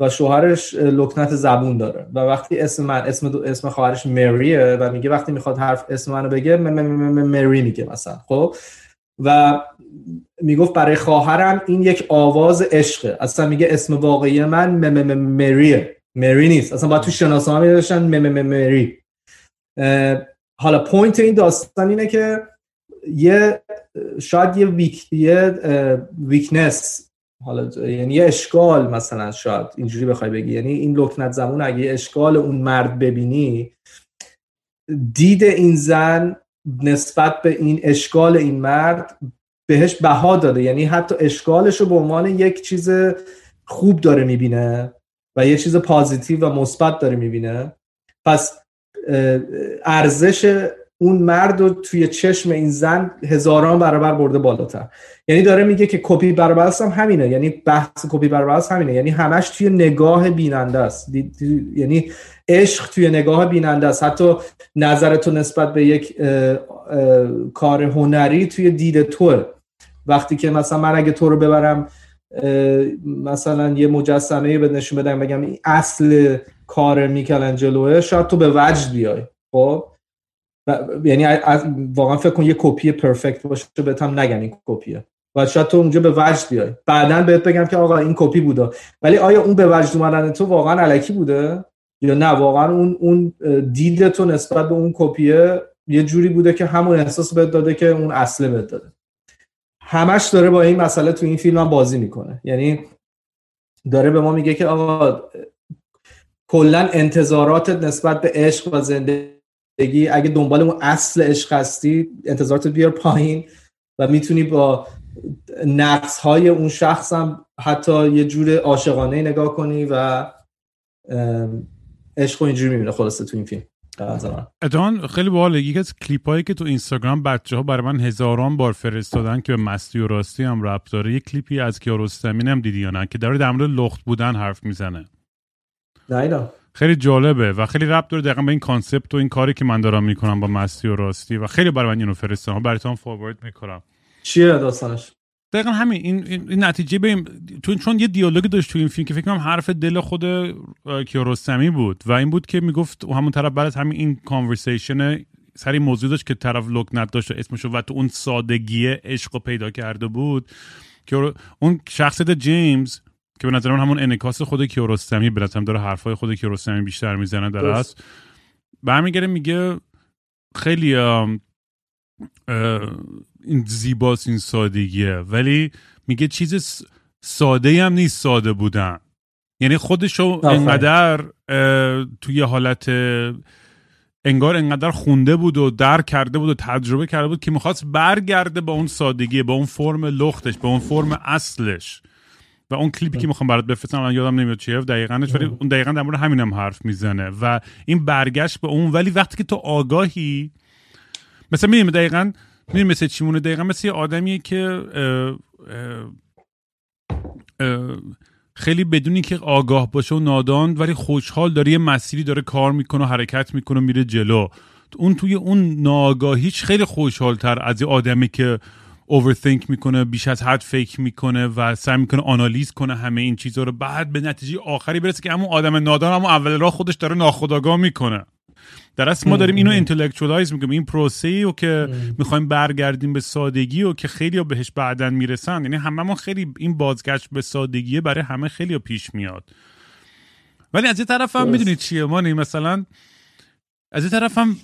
و شوهرش لکنت زبون داره. و وقتی اسم من اسم اسم خواهرش مریه و میگه وقتی می‌خواد حرف اسم منو بگه مری میگه مثلا خب؟ و می‌گفت برای خواهرم این یک آواز عشقه. اصلا میگه اسم واقعی من مریه. مری نیست. اصلا باید تو شناسنامه داشتن مری. حالا point این داستان اینه که یه شاید یه weak یه weakness حالا یعنی یه اشکال مثلا شاید اینجوری بخوای بگی. یعنی این لکنت زبون اگه اشکال اون مرد ببینی دید این زن نسبت به این اشکال این مرد بهش بها داده. یعنی حتی اشکالش رو به عنوان یک چیز خوب داره می‌بینه و یه چیز پازیتیو و مثبت داره می‌بینه. پس ارزش اون مرد رو توی چشم این زن هزاران برابر برده بالاتر. یعنی داره میگه که کپی برابر هم همینه. یعنی بحث کپی برابر همینه. یعنی همش توی نگاه بیننده است. یعنی عشق توی نگاه بیننده است. حتی نظر تو نسبت به یک کار هنری توی دید توه. وقتی که مثلا من اگه تو رو ببرم مثلا یه مجسمه به نشون بدم بگم اصل کار میکلنجلوه شاید تو به وجد بیای. خب؟ یعنی واقعا فکر کن یه کپی پرفکت باشه بهت هم نگن این کپیه. و شاید تو اونجا به وجد بیای. بعدا بهت بگم که آقا این کپی بوده. ولی آیا اون به وجد اومدن تو واقعا علکی بوده؟ یا نه واقعا اون اون دید تو نسبت به اون کپیه یه جوری بوده که همون احساس بهت داده که اون اصله بهت داده. همش داره با این مسئله تو این فیلم هم بازی می‌کنه. یعنی داره به ما میگه که آقا کلا انتظاراتت نسبت به عشق و زندگی اگه دنبال اون اصل عشق هستی انتظارات بیار پایین و می‌تونی با نقص های اون شخص هم حتی یه جور عاشقانه نگاه کنی و عشق و اینجوری می‌بینه خلاصه تو این فیلم. اتفاقا خیلی باحال یکی از کلیپ هایی که تو اینستاگرام بچه ها برای من هزاران بار فرستادن که به مستی و راستی هم ربط داره یه کلیپی از کیارستمی هم دیدی یا نه؟ که داره در مورد لخت بودن حرف می‌زنه. نه خیلی جالبه و خیلی ربط داره دقیقا به این concept و این کاری که من دارم می‌کنم با مستی و راستی و خیلی برای من اینو فرستادم براتون forward می‌کنم. چیه داستانش؟ دقیقا همین این, این, نتیجه بریم تو چون یه دیالوگ داشت تو این فیلم که فکر کنم حرف دل خود کیارستمی بود و این بود که می‌گفت همون طرف بعد از همین این کانورسیشن سری موضوع داشت که طرف لکنت داشت و اسمشو و تو اون سادگی عشق پیدا کرده بود. که اون شخصیت جیمز که به نظر من همون انکاس خود کیارستمی به داره حرفای خود کیارستمی بیشتر می‌زنه در است برمیگره میگه خیلی این زیباست این سادگیه. ولی میگه چیز ساده هم نیست ساده بودن. یعنی خودشو انقدر توی حالت انگار انقدر خونده بود و درک کرده بود و تجربه کرده بود که می‌خواست برگرده با اون سادگی با اون فرم لختش با اون فرم اصلش. و اون کلیپی که می‌خوام برات بفرستم الان یادم نمیاد چیه دقیقاًش ولی اون دقیقاً در مورد همینم هم حرف می‌زنه و این برگشت به اون. ولی وقتی که تو آگاهی مثلا می‌دونی دقیقاً می‌دونی مثل چیمونه دقیقاً مثل یه آدمیه که خیلی بدونی که آگاه باشه و نادان ولی خوشحال داره یه مسیری داره کار می‌کنه و حرکت می‌کنه و میره جلو. اون توی اون ناگاهیش خیلی خوشحال تر از یه آدمی که اوورثینک می‌کنه بیش از حد فکر می‌کنه و سعی می‌کنه آنالیز کنه همه این چیزها رو. بعد به نتیجه آخری برسه که همون آدم نادان همون اول راه خودش داره ناخودآگاه می‌کنه. در اصل ما داریم اینو intellectualize می‌کنیم. این پروسه ای و که می‌خوایم برگردیم به سادگی و که خیلی بهش بعدا می‌رسن. یعنی هممون خیلی این بازگشت به سادگیه برای همه خیلی پیش میاد. ولی از یه طرف هم می‌دونید چیه؟ ما مثلا از یه طرف هم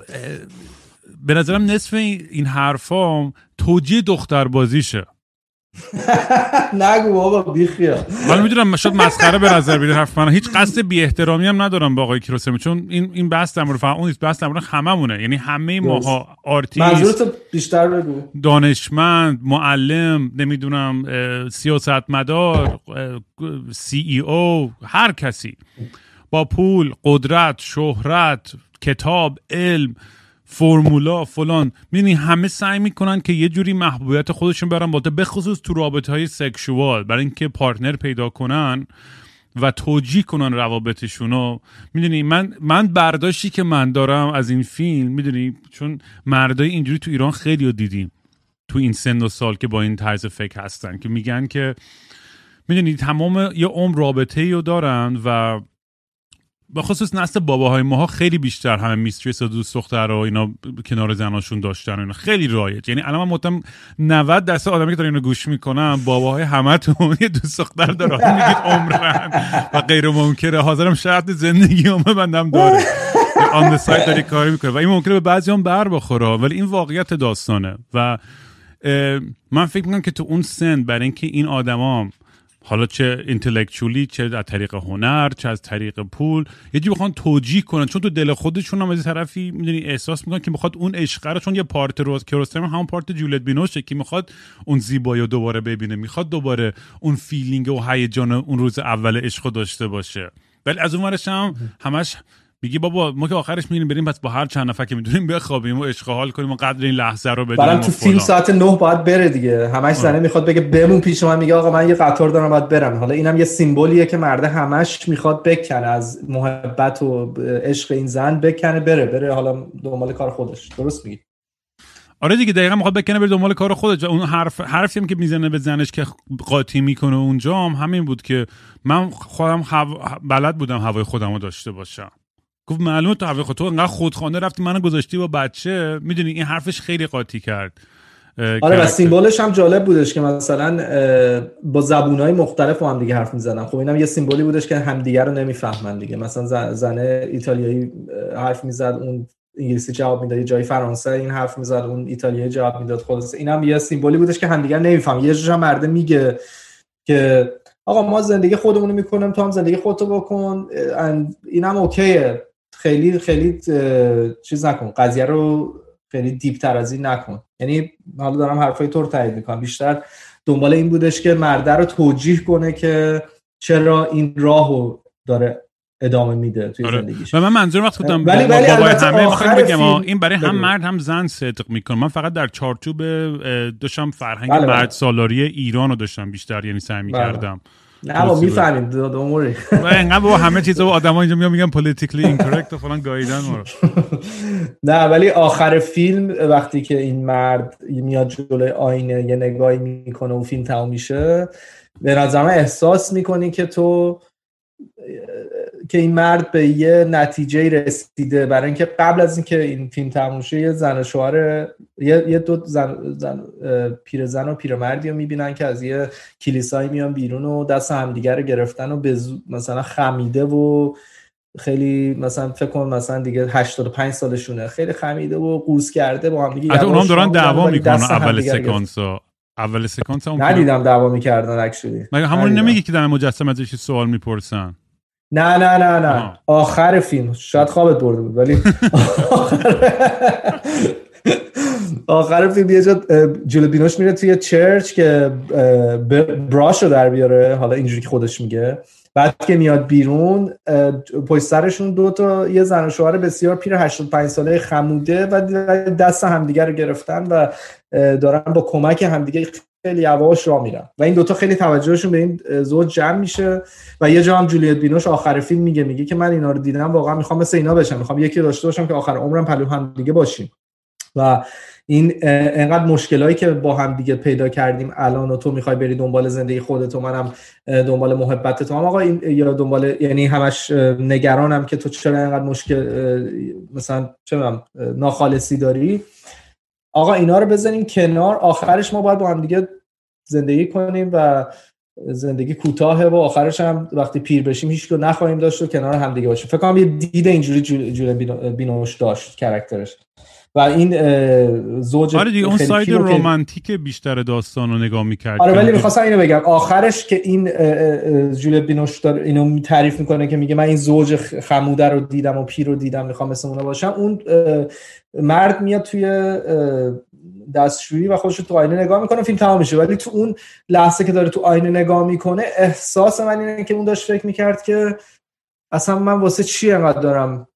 به نظرم نصف این حرفام توجیه دختر بازیشه. *laughs* نگو بابا بیخیال من می‌دونم شاید مسخره به نظر بیاد حرف من. هیچ قصد بی احترامی هم ندارم با آقای کیروسمی چون این این بحث در مورد اون نیست بحث در مورد هممونه. یعنی همه ماها آرتیست بیشتر بگو. دانشمند معلم نمی‌دونم سیاستمدار سی ای او هر کسی. با پول قدرت شهرت کتاب علم. فرمولا فلان. می‌دونی همه سعی می‌کنن که یه جوری محبوبیت خودشون برن بالا به خصوص تو رابطه های سکشوال برای اینکه پارتنر پیدا کنن و توجیه کنن روابطشونو می‌دونی من من برداشتی که من دارم از این فیلم می‌دونی چون مردای اینجوری تو ایران خیلی رو دیدیم. تو این سن و سال که با این طرز فکر هستن که میگن که می‌دونی تمام یه عمر رابطه رو دارن و به خصوص نسل باباهای ماها خیلی بیشتر همه میستریس و دوست دختر و اینا کنار زناشون داشتن و اینا. خیلی رایج. یعنی الان من مطمئن 90 درصد آدمی که دارن اینو گوش می‌کنن باباهای همتون یه دوست دختر دارن. *laughs* میگید عمرن. و غیر ممکنه. حاضرم شرط زندگی هم بندم داره. *laughs* آن سایت داری کاری می‌کنه و این ممکنه به بعضی هم بر بخوره. ولی این واقعیت داستانه. و من فکر می‌کنم که تو اون سن برای اینکه این آدما حالا چه اینتלקچولی چه از طریق هنر چه از طریق پول. یه جوری بخوان توجیه کنن چون تو دل خودشون هم از طرفی می‌دونی احساس می‌کنن که می‌خواد اون عشق رو چون یه پارت روز کروستر همون پارت جولت بینوشه که می‌خواد اون زیبایی رو دوباره ببینه. می‌خواد دوباره اون فیلینگ و هیجان اون روز اول عشق داشته باشه. ولی از اون هم همش میگی بابا ما که آخرش میریم بریم پس با هر چند نفر که می‌دونیم بخوابیم و عشق حال کنیم و قدر این لحظه رو بدونیم تو فیلم ساعت 9 باید بره دیگه. همش زنه می‌خواد بگه بمون پیش من میگه آقا من یه قطار دارم باید برم. حالا اینم یه سیمبولیه که مرده همش می‌خواد بکنه از محبت و عشق این زن بکنه بره بره حالا دنبال کار خودش. درست میگی؟ آره دیگه دقیقا می‌خواد بکنه بره دنبال کار خودش. اون حرف حرفی هم که می‌زنه به زنش که قاطی می‌کنه اونجا هم همین بود که من خودم بلد بودم هوای خودم رو داشته باشم. گفت معلومه تو هوای تو انقدر خودخانه رفتی منو گذاشتی با بچه. می‌دونی این حرفش خیلی قاطی کرد. آره و سیمبولش هم جالب بودش که مثلا با زبونهای مختلف با هم دیگه حرف می‌زنن خب اینم یه سیمبولی بودش که همدیگه رو نمی‌فهمن دیگه. مثلا زنه ایتالیایی حرف می‌زد اون انگلیسی جواب می‌داد جای فرانسه این حرف می‌زد اون ایتالیایی جواب می‌داد. خلاص اینم یه سیمبولی بودش که همدیگه نمیفهم یه جوری مرده میگه که آقا ما زندگی خودمون می‌کنیم تو هم زندگی خودتو بکن. اینم اوکیه. خیلی خیلی چیز نکن. قضیه رو خیلی دیپ تر از این نکن. یعنی حالا دارم حرفای تو رو تایید می‌کنم. بیشتر دنبال این بودش که مرده رو توجیه کنه که چرا این راهو داره ادامه میده توی آره. زندگیش. و من منظور وقت بودم ولی ولی همه بگم این برای هم مرد هم زن صدق می‌کنه من فقط در چارچوب داشتم فرهنگ بله مرد سالاری ایران رو داشتم بیشتر یعنی سعی می‌کردم. نه با می‌فهمیم دو موری و *laughs* اینقدر با همه چیز با آدم اینجا میگن میگن پولیتیکلی اینکورکت و فلان گایدن ما *laughs* نه ولی آخر فیلم وقتی که این مرد میاد جلوی آینه یه نگاهی می‌کنه و فیلم تموم میشه به نظرم احساس می‌کنی که تو که این مرد به یه نتیجه رسیده. برای اینکه قبل از اینکه این فیلم تموم شه یه زن و شوهر یه, یه دو زن, زن پیرزن و پیرمردی رو می‌بینن که از یه کلیسایی میان بیرون و دست همدیگه رو گرفتن و به مثلا خمیده و خیلی مثلا فکر کنم مثلا دیگه 85 سالشونه. خیلی خمیده و قوز کرده با هم دیگه حتی اونام دارن دعوا می‌کنن اول سکانس اول سکانس هم ندیدم دعوا می‌کردن اکچولی مگه همون نمیگی که در مجسمه ازش سوال می‌پرسن؟ نه نه نه نه. آخر فیلم. شاید خوابت برده بود ولی آخر فیلم یه جا جلو بینوش میره توی چرچ که براش رو در بیاره حالا اینجوری که خودش میگه. بعد که میاد بیرون پشت سرشون دو تا یه زن و شوهر بسیار پیر 85 ساله خموده و دست همدیگه رو گرفتن و دارن با کمک همدیگه خیلی یواش را میرن. و این دوتا خیلی توجهشون به این زوج جمع میشه و یه جا هم جولیت بینوش آخر فیلم میگه میگه که من اینا رو دیدم واقعا می‌خوام مثل اینا بشم. می‌خوام یکی داشته باشم که آخر عمرم پلو هم دیگه باشیم. و این انقدر مشکلایی که با هم دیگه پیدا کردیم الان و تو می‌خوای بری دنبال زندگی خودت و منم دنبال محبت تو. هم آقا این یا دنبال یعنی همش نگرانم که تو چرا انقدر مشکل مثلا چه ناخالصی داری؟ آقا اینا رو بزنیم کنار. آخرش ما باید با هم دیگه زندگی کنیم و زندگی کوتاهه و آخرش هم وقتی پیر بشیم هیچ نخواهیم داشت و کنار هم دیگه باشیم. فکر کنم یه دید اینجوری جوله بینوش داشت کرکترش و این زوج آره دیگه اون ساید رومانتیک بیشتر داستان رو نگاه می‌کرد آره ولی می‌خواستم اینو بگم. آخرش که این جولیت بینوش اینو تعریف می‌کنه که میگه من این زوج خموده رو دیدم و پیر رو دیدم می‌خوام مثل اونو باشم. اون مرد میاد توی دستشویی و خودش تو آینه نگاه می‌کنه فیلم تمام میشه. ولی تو اون لحظه که داره تو آینه نگاه می‌کنه احساس من اینه که اون داشت فکر می‌کرد که اصلا من واسه چی انقدر دارم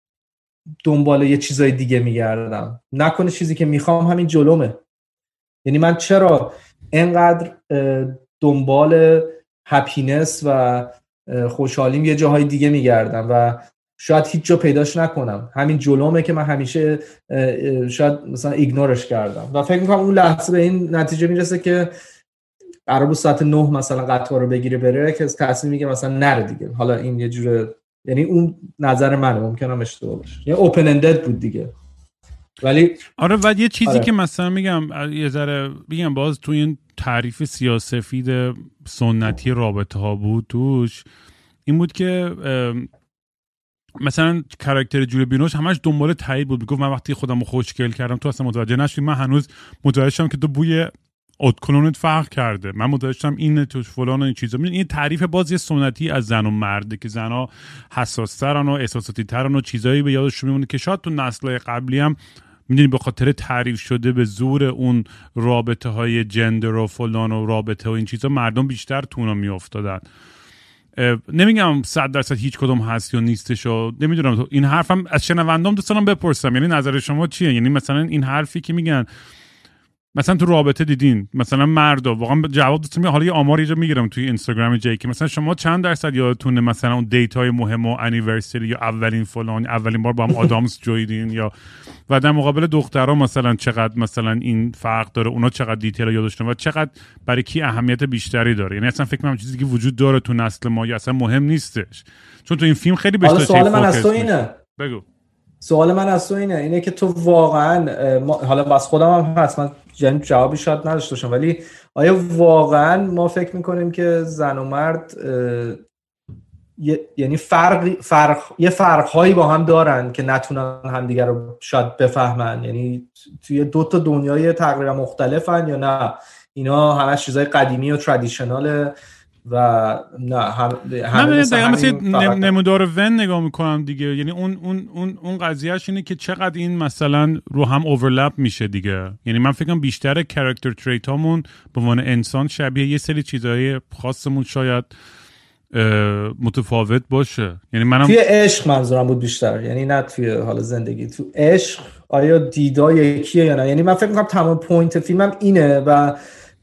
دنبال یه چیزای دیگه میگردم. نکنه چیزی که می‌خوام همین جلومه. یعنی من چرا انقدر دنبال هپینس و خوشحالیم یه جاهای دیگه میگردم و شاید هیچ جا پیداش نکنم. همین جلومه که من همیشه شاید مثلا ایگنورش کردم. و فکر می‌کنم اون لحظه به این نتیجه می‌رسه که قرار ساعت نه مثلا قطار رو بگیره بره که تصمیم میگه مثلا نره دیگه. حالا این یه جور یعنی اون نظر منه ممکنم اشتباه باشه. یه اوپن اندد بود دیگه. ولی آره و یه چیزی آره. که مثلا میگم یه ذره میگم باز تو این تعریف سیاسفید سنتی رابطه ها بود توش این بود که مثلا کرکتر جولی بینوش همش دنبال تایید بود. می‌گفت من وقتی خودم رو خوشگل کردم تو اصلا متوجه نشدی. من هنوز متوجه شدم که تو بوی ادکلونت فرق کرده. من متوجه این توش فلان و این چیزا. این تعریف بازی سنتی از زن و مرده که زنها حساسترن و احساساتی ترن و چیزایی به یادشون میمونه که شاید تو نسل قبلی هم می‌دونی به خاطر تعریف شده به زور اون رابطه های جندر و فلان و رابطه و این چیزا مردم بیشتر تو اونا میافتادن. نمیگم صد درصد هیچ کدوم هست یا نیستش و نمی‌دونم. این حرفم از شنوندام دوستانم بپرسم. یعنی نظر شما چیه؟ یعنی مثلا این حرفی که میگن مثلا تو رابطه دیدین مثلا مردا واقعا جواب دادم حالا یه آمار یه می‌گیرم توی اینستاگرام جی که مثلا شما چند درصد یادتونه مثلا اون دیت های مهم و انیورسری یا اولین فلان اولین بار با هم آدامس جویدین یا و در مقابل دخترها مثلا چقدر مثلا این فرق داره اونا چقدر دیتیل یادشون و چقدر برای کی اهمیت بیشتری داره. یعنی اصلا فکر کنم چیزی که وجود داره تو نسل ما یا اصلا مهم نیستش. چون تو این فیلم خیلی بیشتر سوال من از تو اینه. بگو. سوال من از تو اینه. اینه که تو واقعا حالا بس خودم هم هست. من یعنی جوابی شاید نداشته باشم ولی آیا واقعا ما فکر می‌کنیم که زن و مرد یعنی فرق, فرق یه فرق هایی با هم دارن که نتونن همدیگر رو شاید بفهمن؟ یعنی توی دو تا دنیای تقریبا مختلفن یا نه؟ اینا همه چیزای قدیمی و ترادیشنال و نه هم من دقیقا مثل نمودار ون نگاه می‌کنم دیگه. یعنی اون اون اون اون قضیهش اینه که چقدر این مثلا رو هم اوورلپ میشه دیگه. یعنی من فکرم بیشتر کرکتر تریت هامون به عنوان انسان شبیه یه سری چیزهای خاصمون شاید متفاوت باشه. یعنی منم توی عشق منظورم بود بیشتر. یعنی نه توی حال زندگی. تو عشق آیا دیدا یکیه یا نه؟ یعنی من فکر می‌کنم تمام point فیلمم اینه و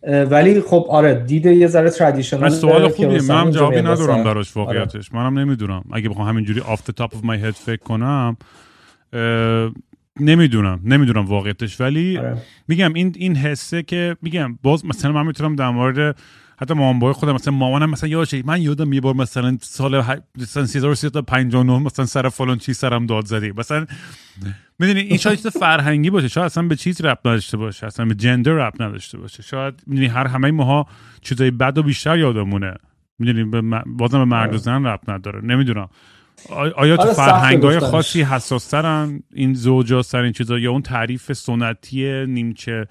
ولی خب آره دیده یه ذره traditional سوال خوبیه منم جوابی ندارم براش. واقعیتش آره. منم نمی‌دونم اگه بخوام همینجوری off the top of my head فکر کنم نمی‌دونم نمی‌دونم واقعیتش ولی آره. میگم این این حسه که میگم باز مثلا من می‌تونم در مورد حتی مامان بای خودم مثلا مامانم مثلا یادشه من یادم یه بار مثلا سال مثلا 1359 مثلا سر فلان چی سرم داد زدی مثلا می‌دونی این شاید چیز فرهنگی باشه. شاید اصلا به چیز رپ نداشته باشه. اصلا به جندر رپ نداشته باشه. شاید می‌دونی هر همه ماها چیزای بد و بیشتر یادمونه. می‌دونی بازم به مرد و زن رپ نداره. نمی‌دونم. آیا تو آره، فرهنگ های خاصی حساسترن این زوجا سر این چیزا؟ یا اون تعریف سنتی نیمچه؟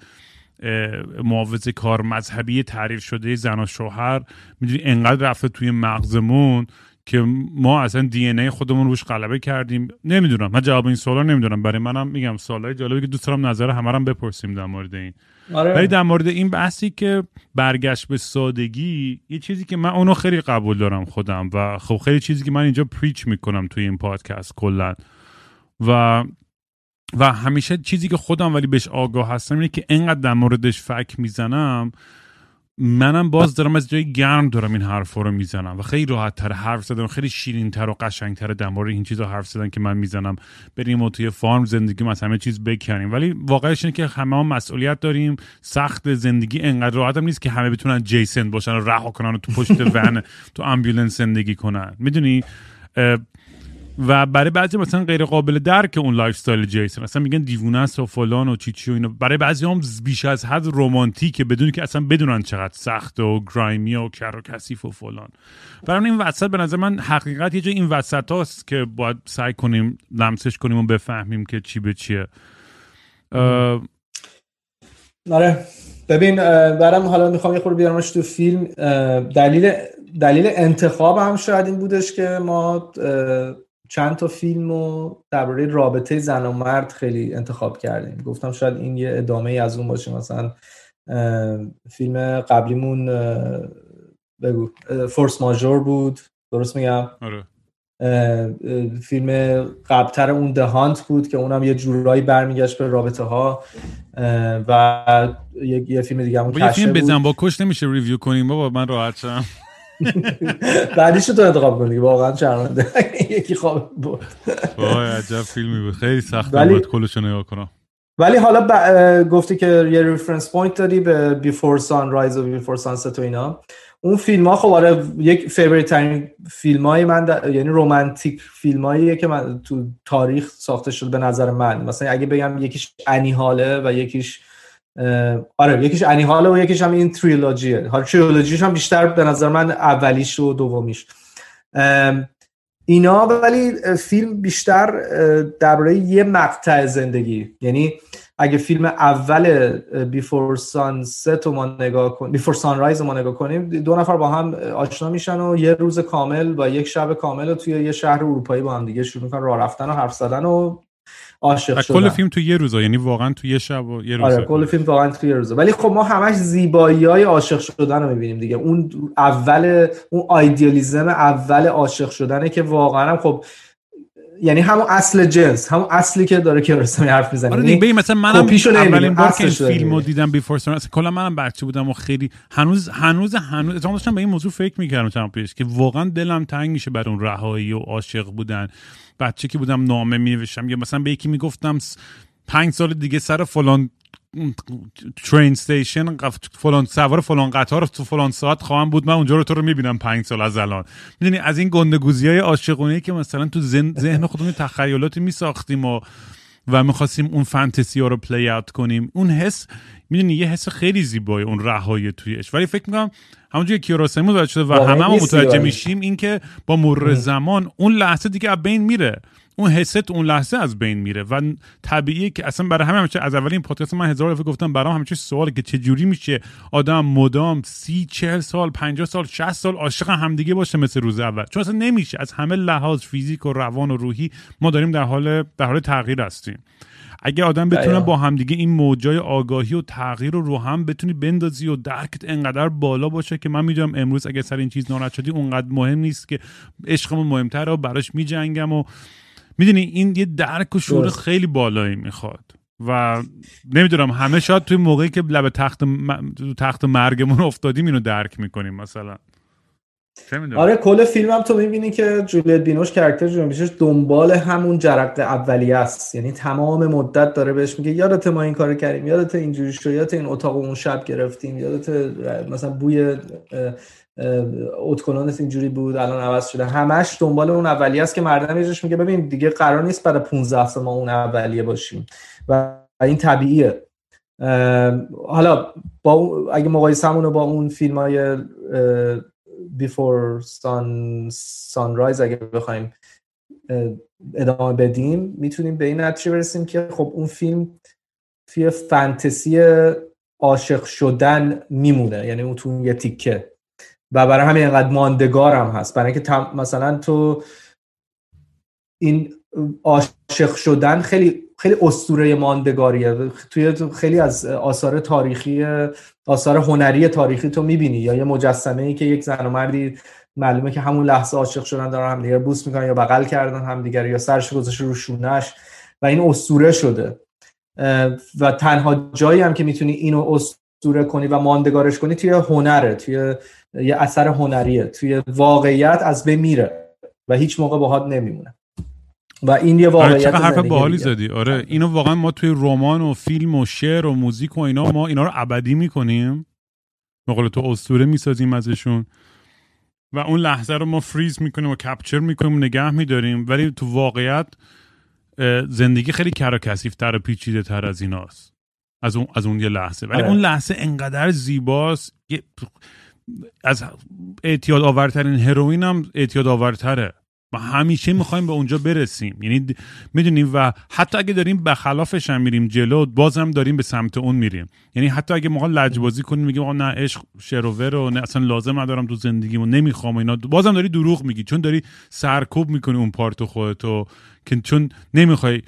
معاوض کار مذهبی تعریف شده زن و شوهر. می‌دونی انقدر رفته توی مغزمون که ما اصلا دی ای خودمون روش غلبه کردیم. نمی‌دونم من جواب این سوالا نمی‌دونم. برای منم میگم سوالای جالبی که دوست دارم نظر همه هم بپرسیم در مورد این. آره. ولی در مورد این بحثی که برگشت به سادگی یه چیزی که من اونو خیلی قبول دارم خودم و خب خیلی چیزی که من اینجا پریچ می‌کنم توی این پادکست کلا. و و همیشه چیزی که خودم ولی بهش آگاه هستم اینه که انقدر در موردش فک می‌زنم منم باز دارم از جای گرم دارم این حرفا رو می‌زنم و خیلی راحت تر حرف زدم خیلی شیرین تر و قشنگ تر در مورد این چیزا حرف زدن که من می‌زنم. بریم و توی فارم زندگی مثلا همه چیز بکنیم. ولی واقعش اینه که همه هم مسئولیت داریم. سخت زندگی انقدر راحت هم نیست که همه بتونن جیسن باشن و رها کنن و تو پشت *laughs* ون تو امبولانس زندگی کنن. می‌دونی؟ و برای بعضی مثلا غیر قابل درک اون lifestyle جیسون اصلا میگن دیوونه است و فلان و چیچی و اینا. برای بعضی هم بیش از حد رمانتیکه بدون که اصلا بدونن چقدر سخت و grimy و کر و کثیف و فلان. برای این وسط به نظر من حقیقت یه جای این وسط هاست که باید سعی کنیم لمسش کنیم و بفهمیم که چی به چیه. آره. ببین برام حالا می‌خوام یه خورده بیارمش تو فیلم. دلیل دلیل انتخاب هم شاید این بودش که ما چند تا فیلم رو درباره رابطه زن و مرد خیلی انتخاب کردیم. گفتم شاید این یه ادامه ای از اون باشه. مثلا فیلم قبلیمون بگو. فورس ماژور بود. درست میگم؟ آره. فیلم قبلتر اون دهانت بود که اونم یه جورایی برمیگشت به رابطه ها و یه, فیلم دیگه همون یه فیلم بزن با کش نمیشه review کنیم. بابا من راحت شم بعدیش تو انتخاب کنی واقعا شرمنده. یکی خواب بود وای عجب فیلمی بود. خیلی سخت بود کلش نگاه کنم. ولی حالا ب... گفتی که یه reference point داری به Before Sunrise و Before Sunset و اینا. اون فیلم ها خب آره یک favorite ترین فیلم های من یعنی romantic فیلم هاییه که من تو تاریخ ساخته شده به نظر من. مثلا اگه بگم یکیش Annie Hall ه و یکیش آره یکیش انیهاله و یکیش هم این تریلوجیه. حالا تریلوجیش هم بیشتر به نظر من اولیش و دومیش. اینا ولی فیلم بیشتر درباره یه مقطع زندگی. یعنی اگه فیلم اول بیفور سان ست ما نگاه کنیم بیفور سان رایز ما نگاه کنیم دو نفر با هم آشنا میشن و یه روز کامل و یک شب کامل و توی یه شهر اروپایی با هم دیگه شروع می‌کنن راه رفتن و حرف زدن و عاشق شدن کل فیلم تو یه روزا یعنی واقعا تو یه شب و یه روز آره کل فیلم واقعا تو یه روزا ولی خب ما همش زیبایی های عاشق شدن رو می‌بینیم دیگه. اون اول اون آیدیالیزم اول عاشق شدنه که واقعا خب یعنی همون اصل جنس همون اصلی که داره که رسمی حرف می‌زنه. آره دیگه مثلا منم اولین بار که این فیلمو دیدم بیفور سون کلا منم بچه بودم و خیلی هنوز هنوز هنوز اتفاقا داشتم به این موضوع فکر می‌کردم چند پیش که واقعا دلم تنگ میشه بر اون رهایی و عاشق بودن. بچه که بودم نامه مینوشتم یا مثلا به یکی می‌گفتم پنج سال دیگه سر فلان train station فلان سوار فلان قطار تو فلان ساعت خواهم بود من اونجا رو تو رو می‌بینم پنج سال از الان. می‌دونی از این گندگوزی های عاشقانه که مثلا تو ذهن خودمون تخیلاتی میساختیم و و می‌خواستیم اون فانتزی ها رو play out کنیم. اون حس می‌دونی یه حس خیلی زیبایی اون رهایی تویش ولی فکر می‌کنم همونجوری که کیاراسمی شده و همه هم متوجه میشیم این که با مرور زمان اون لحظه دیگه از بین میره. اون حست اون لحظه از بین میره و طبیعیه که اصلا برای همه همیشه از اولین پادکست من هزار دفعه گفتم برام همیشه سواله که چه جوری میشه آدم مدام سی چهل سال پنجاه سال 60 سال عاشق همدیگه باشه مثل روز اول. چون اصلا نمیشه. از همه لحاظ فیزیک و روان و روحی ما داریم در حال در حال تغییر هستیم. اگه آدم بتونه با همدیگه این موجای آگاهی و تغییر رو رو هم بتونی بندازی و درکت انقدر بالا باشه که من می‌دونم امروز اگه سر این چیز ناراحت شدی اونقدر مهم نیست که عشقمون مهمتره و براش میجنگم و می‌دونی این یه درک و شعور خیلی بالایی می‌خواد. و نمی‌دونم همه شاید توی موقعی که لب تخت, م... تخت مرگمون افتادیم اینو درک می‌کنیم مثلا. آره کل فیلم هم تو می‌بینی که جولیت بینوش کرکتر جولیت دنبال همون جرقه اولیه است. یعنی تمام مدت داره بهش میگه یادت ما این کارو کردیم یادت اینجوری شد یادت این اتاق اون شب گرفتیم یادت مثلا بوی اتکلونت اینجوری بود الان عوض شده. همش دنبال اون اولیه است که مردم یهش میگه ببین دیگه قرار نیست بعد 15 سال ما اون اولیه باشیم. و این طبیعیه. حالا با اگه مقایسه رو با اون فیلم های بیفور سان سانرایز اگه بخوایم ادامه بدیم می‌تونیم به این نتیجه برسیم که خب اون فیلم توی فانتزی عاشق شدن میمونه. یعنی اون تو یه تیکه. و برای همین اینقدر ماندگار هم هست. برای اینکه مثلا تو این عاشق شدن خیلی خیلی اسطوره ماندگاریه. توی خیلی از آثار تاریخی آثار هنری تاریخی تو می‌بینی یا یه مجسمه ای که یک زن و مردی معلومه که همون لحظه عاشق شدن دارن همدیگه بوس می‌کنن یا بغل کردن همدیگر یا سرش گذاشته رو شونش و این اسطوره شده. و تنها جایی هم که می‌تونی اینو اسطوره کنی و ماندگارش کنی توی هنره توی یه اثر هنریه توی واقعیت از بین میره و هیچ موقع باهات نمیمونه. و این یه واقعیت آره حرف باحالی زدی. آره اینو واقعا ما توی رمان و فیلم و شعر و موزیک و اینا ما اینا رو ابدی می‌کنیم. به تو اسطوره می‌سازیم ازشون. و اون لحظه رو ما فریز می‌کنیم و کپچر می‌کنیم و نگه میداریم. ولی تو واقعیت زندگی خیلی کر و تر و پیچیده تر از ایناست. از اون از اون یه لحظه. ولی آره. اون لحظه انقدر زیباست از اعتیاد آورترین هروئین هم اعتیاد آورتره. و همیشه می‌خوایم به اونجا برسیم. یعنی می‌دونیم و حتی اگه داریم به خلافش هم میریم جلو بازم داریم به سمت اون میریم. یعنی حتی اگه ما لجبازی کنیم میگیم نه عشق شروور و نه اصلا لازم ندارم تو زندگیمو نمی‌خوام اینا. بازم داری دروغ میگی. چون داری سرکوب می‌کنی اون part و خودتو که چون نمی‌خوای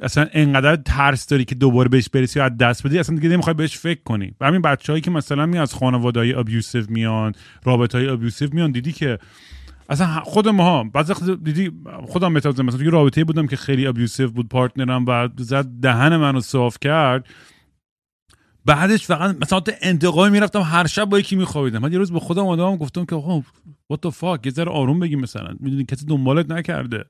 اصلا انقدر ترس داری که دوباره بهش برسی و از دست بدی اصلا دیگه نمی‌خوای بهش فکر کنی. و همین بچه‌هایی که مثلا می از خانواده‌های abusive میان رابطه‌های abusive میان دیدی که اصلا خود ماها بعضی دیدی خودم مثلا مثلا توی رابطه بودم که خیلی abusive بود partner م و زد دهن منو صاف کرد. بعدش فقط مثلا انتقامی می‌رفتم هر شب با یکی میخوابیدم. من یه روز به خودم اومدم گفتم که خب what the fuck یه ذره آروم بگیم مثلا. می‌دونی کسی دنبالت نکرده.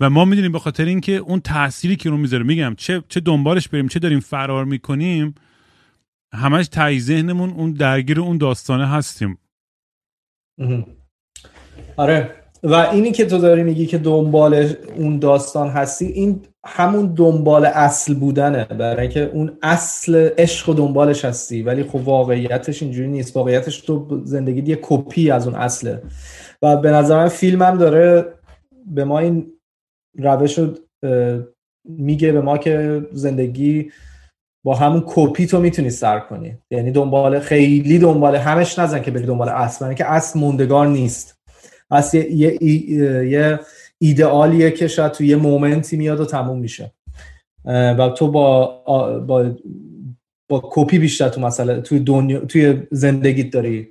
و ما می‌دونیم به خاطر اینکه اون تأثیری که رو می‌ذاره. میگم چه چه دنبالش بریم چه داریم فرار می‌کنیم همش تای ذهنمون اون درگیر اون داستانه هستیم. آره. و اینی که تو داری میگی که دنبال اون داستان هستی این همون دنبال اصل بودنه. برای اینکه اون اصل عشق و دنبالش هستی. ولی خب واقعیتش اینجوری نیست. واقعیتش تو زندگی یه کپی از اون اصله. و به نظر من فیلم داره به ما این روش رو میگه به ما که زندگی با همون کپی تو می‌تونی سر کنی. یعنی دنبال خیلی دنبال همش نزن که بری دنبال اصل که اصل موندگار نیست. اصل یه, یه, ایدئالیه که شاید تو یه مومنتی میاد و تموم میشه. و تو با با با کپی بیشتر تو مسئله توی دنیا توی زندگیت داری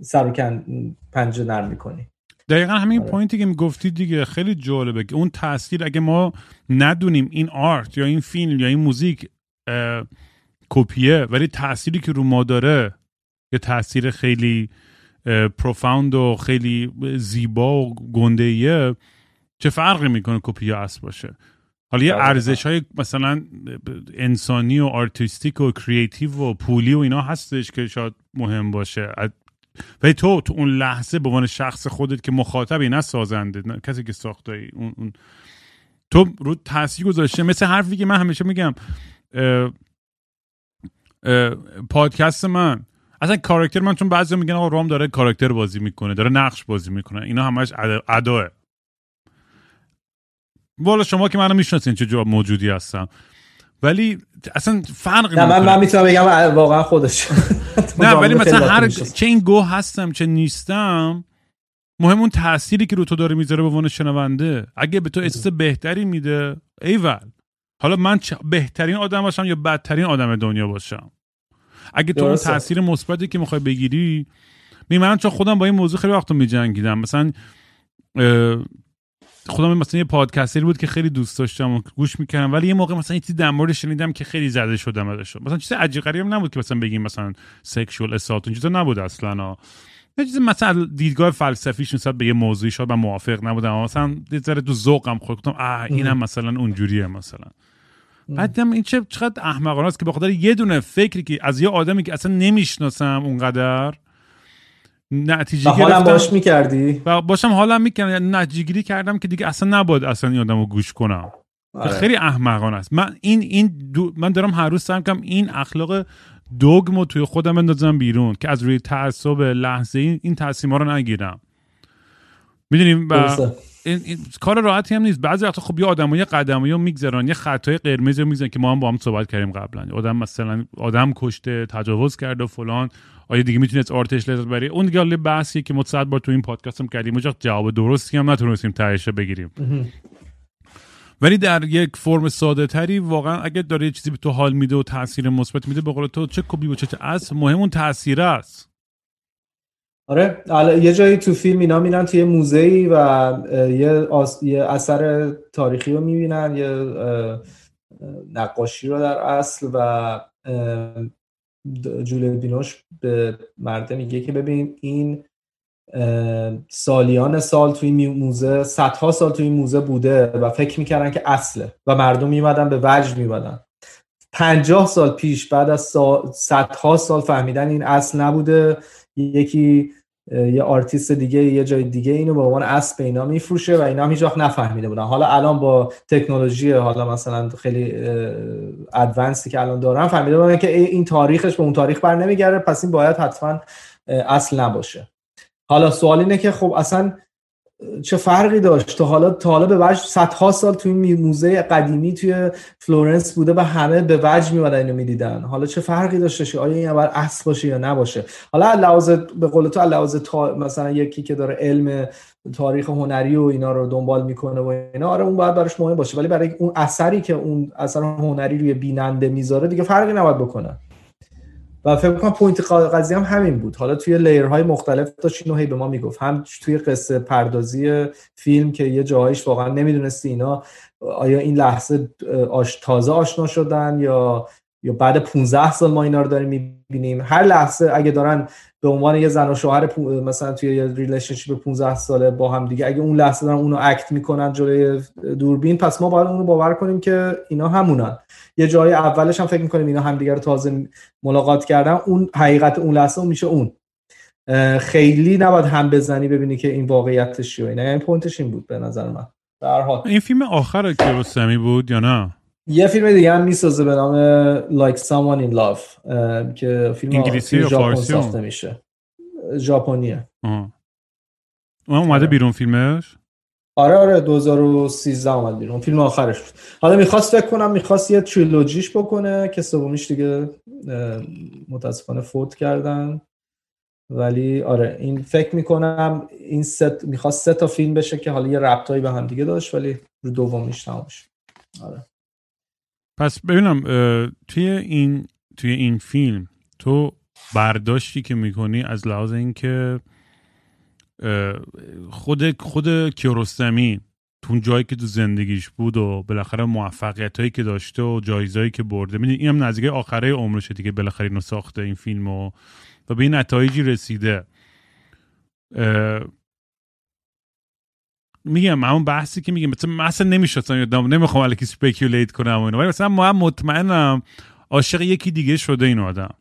سر کن پنجه نرم می‌کنی. دقیقا همین آره. point ی که می‌گفتی دیگه خیلی جالبه که اون تاثیر اگه ما ندونیم این art یا این فیلم یا این موزیک کپیه ولی تأثیری که رو ما داره یه تاثیر خیلی profound و خیلی زیبا و گنده چه فرقی می‌کنه کپی یا اصل باشه؟ حالا یه ارزش های مثلا انسانی و artistic و creative و پولی و اینا هستش که شاید مهم باشه. ولی تو تو اون لحظه به عنوان شخص خودت که مخاطبی نه سازنده نه کسی که ساخته اون, اون تو رو تاثیر گذاشته مثل حرفی که من همیشه میگم پادکست من. اصلا کاراکتر من چون بعضی میگن آقا رام داره کاراکتر بازی می‌کنه داره نقش بازی می‌کنه. اینا همش اداه. والا شما که منو می‌شناسین چه جواب موجودی هستم. ولی اصلا فرق نه من, من می‌تونم بگم واقعا خودش. *laughs* *laughs* نه ولی مثلا هر چه این گو هستم چه نیستم مهم اون تأثیری که رو تو داره می‌ذاره به عنوان شنونده. اگه به تو احساس بهتری میده ایول. حالا من بهترین آدم باشم یا بدترین آدم دنیا باشم؟ اگه تو اون تاثیر مثبتی که می‌خوای بگیری می من چون خودم با این موضوع خیلی وقت میجنگیدم. مثلا خودم مثلا یه پادکستری بود که خیلی دوست داشتم و گوش می‌کردم ولی یه موقع مثلا یه چیزی در مورد شنیدم که خیلی زده شدم ازش. مثلا چیز عجیب غریب نبود که مثلا بگیم مثلا سکشوال اسالت چیزا نبود اصلا. یه چیز مثلا دیدگاه فلسفیش نسبت به یه موضوعی شد من موافق نبودم مثلا یه ذره تو ذوقم خورد. گفتم آه اینم مثلا اونجوریه مثلا. بعدم این چه چقدر احمقانه است که بخاطر یه دونه فکری که از یه آدمی که اصلا نمی‌شناسم اونقدر نتیجه گرفتم حالم باش می‌کردی؟ و باشم حالم می‌کردم یعنی نتیجه گیری کردم که دیگه اصلا نباید اصلا این آدمو گوش کنم. آره. خیلی احمقانه است. من این این من دارم هر روز سعی این اخلاق دوگمو توی خودم بندازم بیرون که از روی تعصب لحظه این این تصمیما رو نگیرم. می‌دونیم و این, این کار راحتی هم نیست. بعضی وقتا خب یه آدمای قدمی رو میگذرن یه خطای قرمز رو میگذرن که ما هم با هم صحبت کردیم قبلا. آدم مثلا آدم کشته تجاوز کرده و فلان. آیا دیگه می‌تونی از آرتش لذت بری اون دیگه حالا بحثیه که ما صد بار تو این پادکست هم کردیم. جواب درستی هم نتونستیم تهش بگیریم. ولی در یک فرم ساده تری واقعا اگر داره یه چیزی به تو حال میده و تاثیر مثبت میده به قول تو چه کپی و چه از مهم اون تاثیر است. آره یه جایی تو فیلم اینا میرن توی موزه و یه, یه اثر تاریخی رو می‌بینن یه نقاشی رو در اصل و جولی بینوش به مرده میگه که ببین این سالیان سال توی موزه صدها سال توی موزه بوده و فکر می‌کردن که اصله و مردم میمدن به وجد میمدن پنجاه سال پیش بعد از صدها سال فهمیدن این اصل نبوده یکی یه آرتیست دیگه یه جای دیگه اینو به عنوان اصل اینا میفروشه و اینا هیچ نفهمیده بودن. حالا الان با تکنولوژی حالا مثلا خیلی advanced ی که الان دارن فهمیده بودن که این تاریخش به اون تاریخ بر نمیگرده پس این باید حتما اصل نباشه. حالا سوال اینه که خب اصلا چه فرقی داشت؟ تا حالا تا حالا به وجه صدها سال توی موزه قدیمی توی فلورنس بوده و همه به وجد میمدن اینو می‌دیدن. حالا چه فرقی داشته؟ آیا این اول اصل باشه یا نباشه؟ حالا لحاظ به قول تو لحاظ تا... مثلا یکی که داره علم تاریخ هنری و اینا رو دنبال می‌کنه و اینا آره اون باید براش مهم باشه. ولی برای اون اثری که اون اثر هنری روی بیننده می‌ذاره دیگه فرقی نباید بکنه. و فکر کنم point قضیه هم همین بود. حالا توی layer های مختلف داشت اینو هی به ما می‌گفت. هم توی قصه پردازی فیلم که یه جاهایش واقعا نمی‌دونستی اینا آیا این لحظه‌اش تازه آشنا شدن یا یا بعد 15 سال ما اینا رو داریم می‌بینیم؟ هر لحظه اگه دارن به عنوان یه زن و شوهر مثلا توی یه relationship 15 ساله با هم دیگه. اگه اون لحظه دارن اونو act می‌کنن جلوی دوربین پس ما باید اونو باور کنیم که اینا همونن. یه جای اولش هم فکر می‌کنیم اینا همدیگه رو تازه ملاقات کردن. اون حقیقت اون لحظه اون میشه اون. خیلی نباید هم بزنی ببینی که این واقعیتش چیه. اینا یعنی پوینتش این بود به نظر من. در حال. این فیلم آخر کیارستمی بود یا نه؟ یه فیلم دیگه هم می‌سازه به نام Like Someone in Love که فیلم انگلیسی یا فارسی؟ ساخته میشه. ژاپنیه. اون اومده آره. بیرون فیلمش؟ آره آره 2013 اومد بیرون. فیلم آخرش بود. حالا می‌خواست فکر کنم می‌خواست یه تریلوجیش بکنه که سومیش دیگه متاسفانه فوت کردن. ولی آره این فکر می‌کنم این ست می‌خواست سه تا فیلم بشه که حالا یه ربطایی به هم دیگه داشت ولی رو دومیش تمام آره. پس ببینم توی این توی این فیلم تو برداشتی که می‌کنی از لحاظ اینکه خود خود کیارستمی تو جایی که تو زندگیش بود و بالاخره موفقیت هایی که داشته و جایزهایی که برده می‌دونی این هم نزدیک آخره عمرشه دیگه بالاخره اینو ساخته این فیلم و به این نتایجی رسیده. میگم همون بحثی که میگم. مثلا مثلا نمی‌شناسم یادم نمی‌خوام الکی سپیکولیت کنم و اینو ولی مثلا ما مطمئنم عاشق یکی دیگه شده این آدم.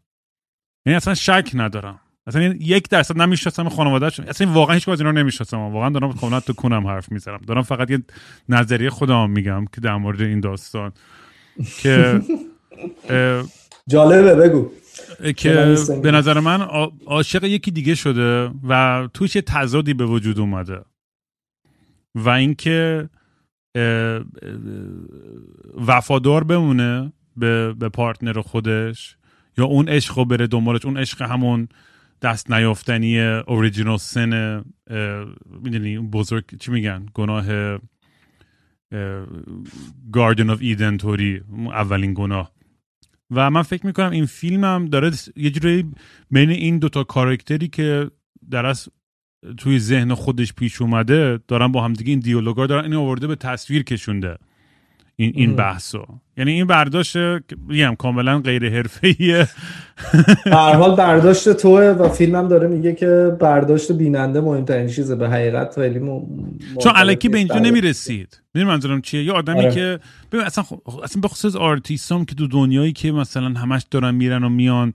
یعنی اصلا شک ندارم. اصلا یک درصد نمی‌شناسم خانواده‌اش اصلا واقعا هیچ از اینا نمی‌شناسم. واقعا دارم کاملا تو کنم حرف می‌زنم. دارم فقط یه نظریه خودم میگم که در مورد این داستان که *laughs* جالبه بگو. که به نظر من عاشق یکی دیگه شده و توش یه تضادی به وجود اومده. و اینکه وفادار بمونه به, به پارتنر خودش یا اون عشق رو بره دنبالش. اون عشق همون دست نیافتنی اوریجینال سن می‌دونی بزرگ چی میگن؟ گناه گاردن آف ایدن توری اولین گناه. و من فکر می‌کنم این فیلم هم داره یه جوری بین این دوتا کارکتری که در از توی ذهن خودش پیش اومده دارن با همدیگه این دیالوگا دارن این آورده به تصویر کشونده این این بحثو. یعنی این برداشت میگم کاملا غیر حرفه‌ایه. *laughs* هر حال برداشت توه و فیلمم داره میگه که برداشت بیننده مهمترین چیزه. به حقیقت خیلی. چون الکی به اینجا نمی‌رسید. می‌دونی منظورم چیه؟ یه آدمی آره. که ببین اصلا اصلا به خصوص آرتیستام که تو دنیایی که مثلا همش دارن میرن و میان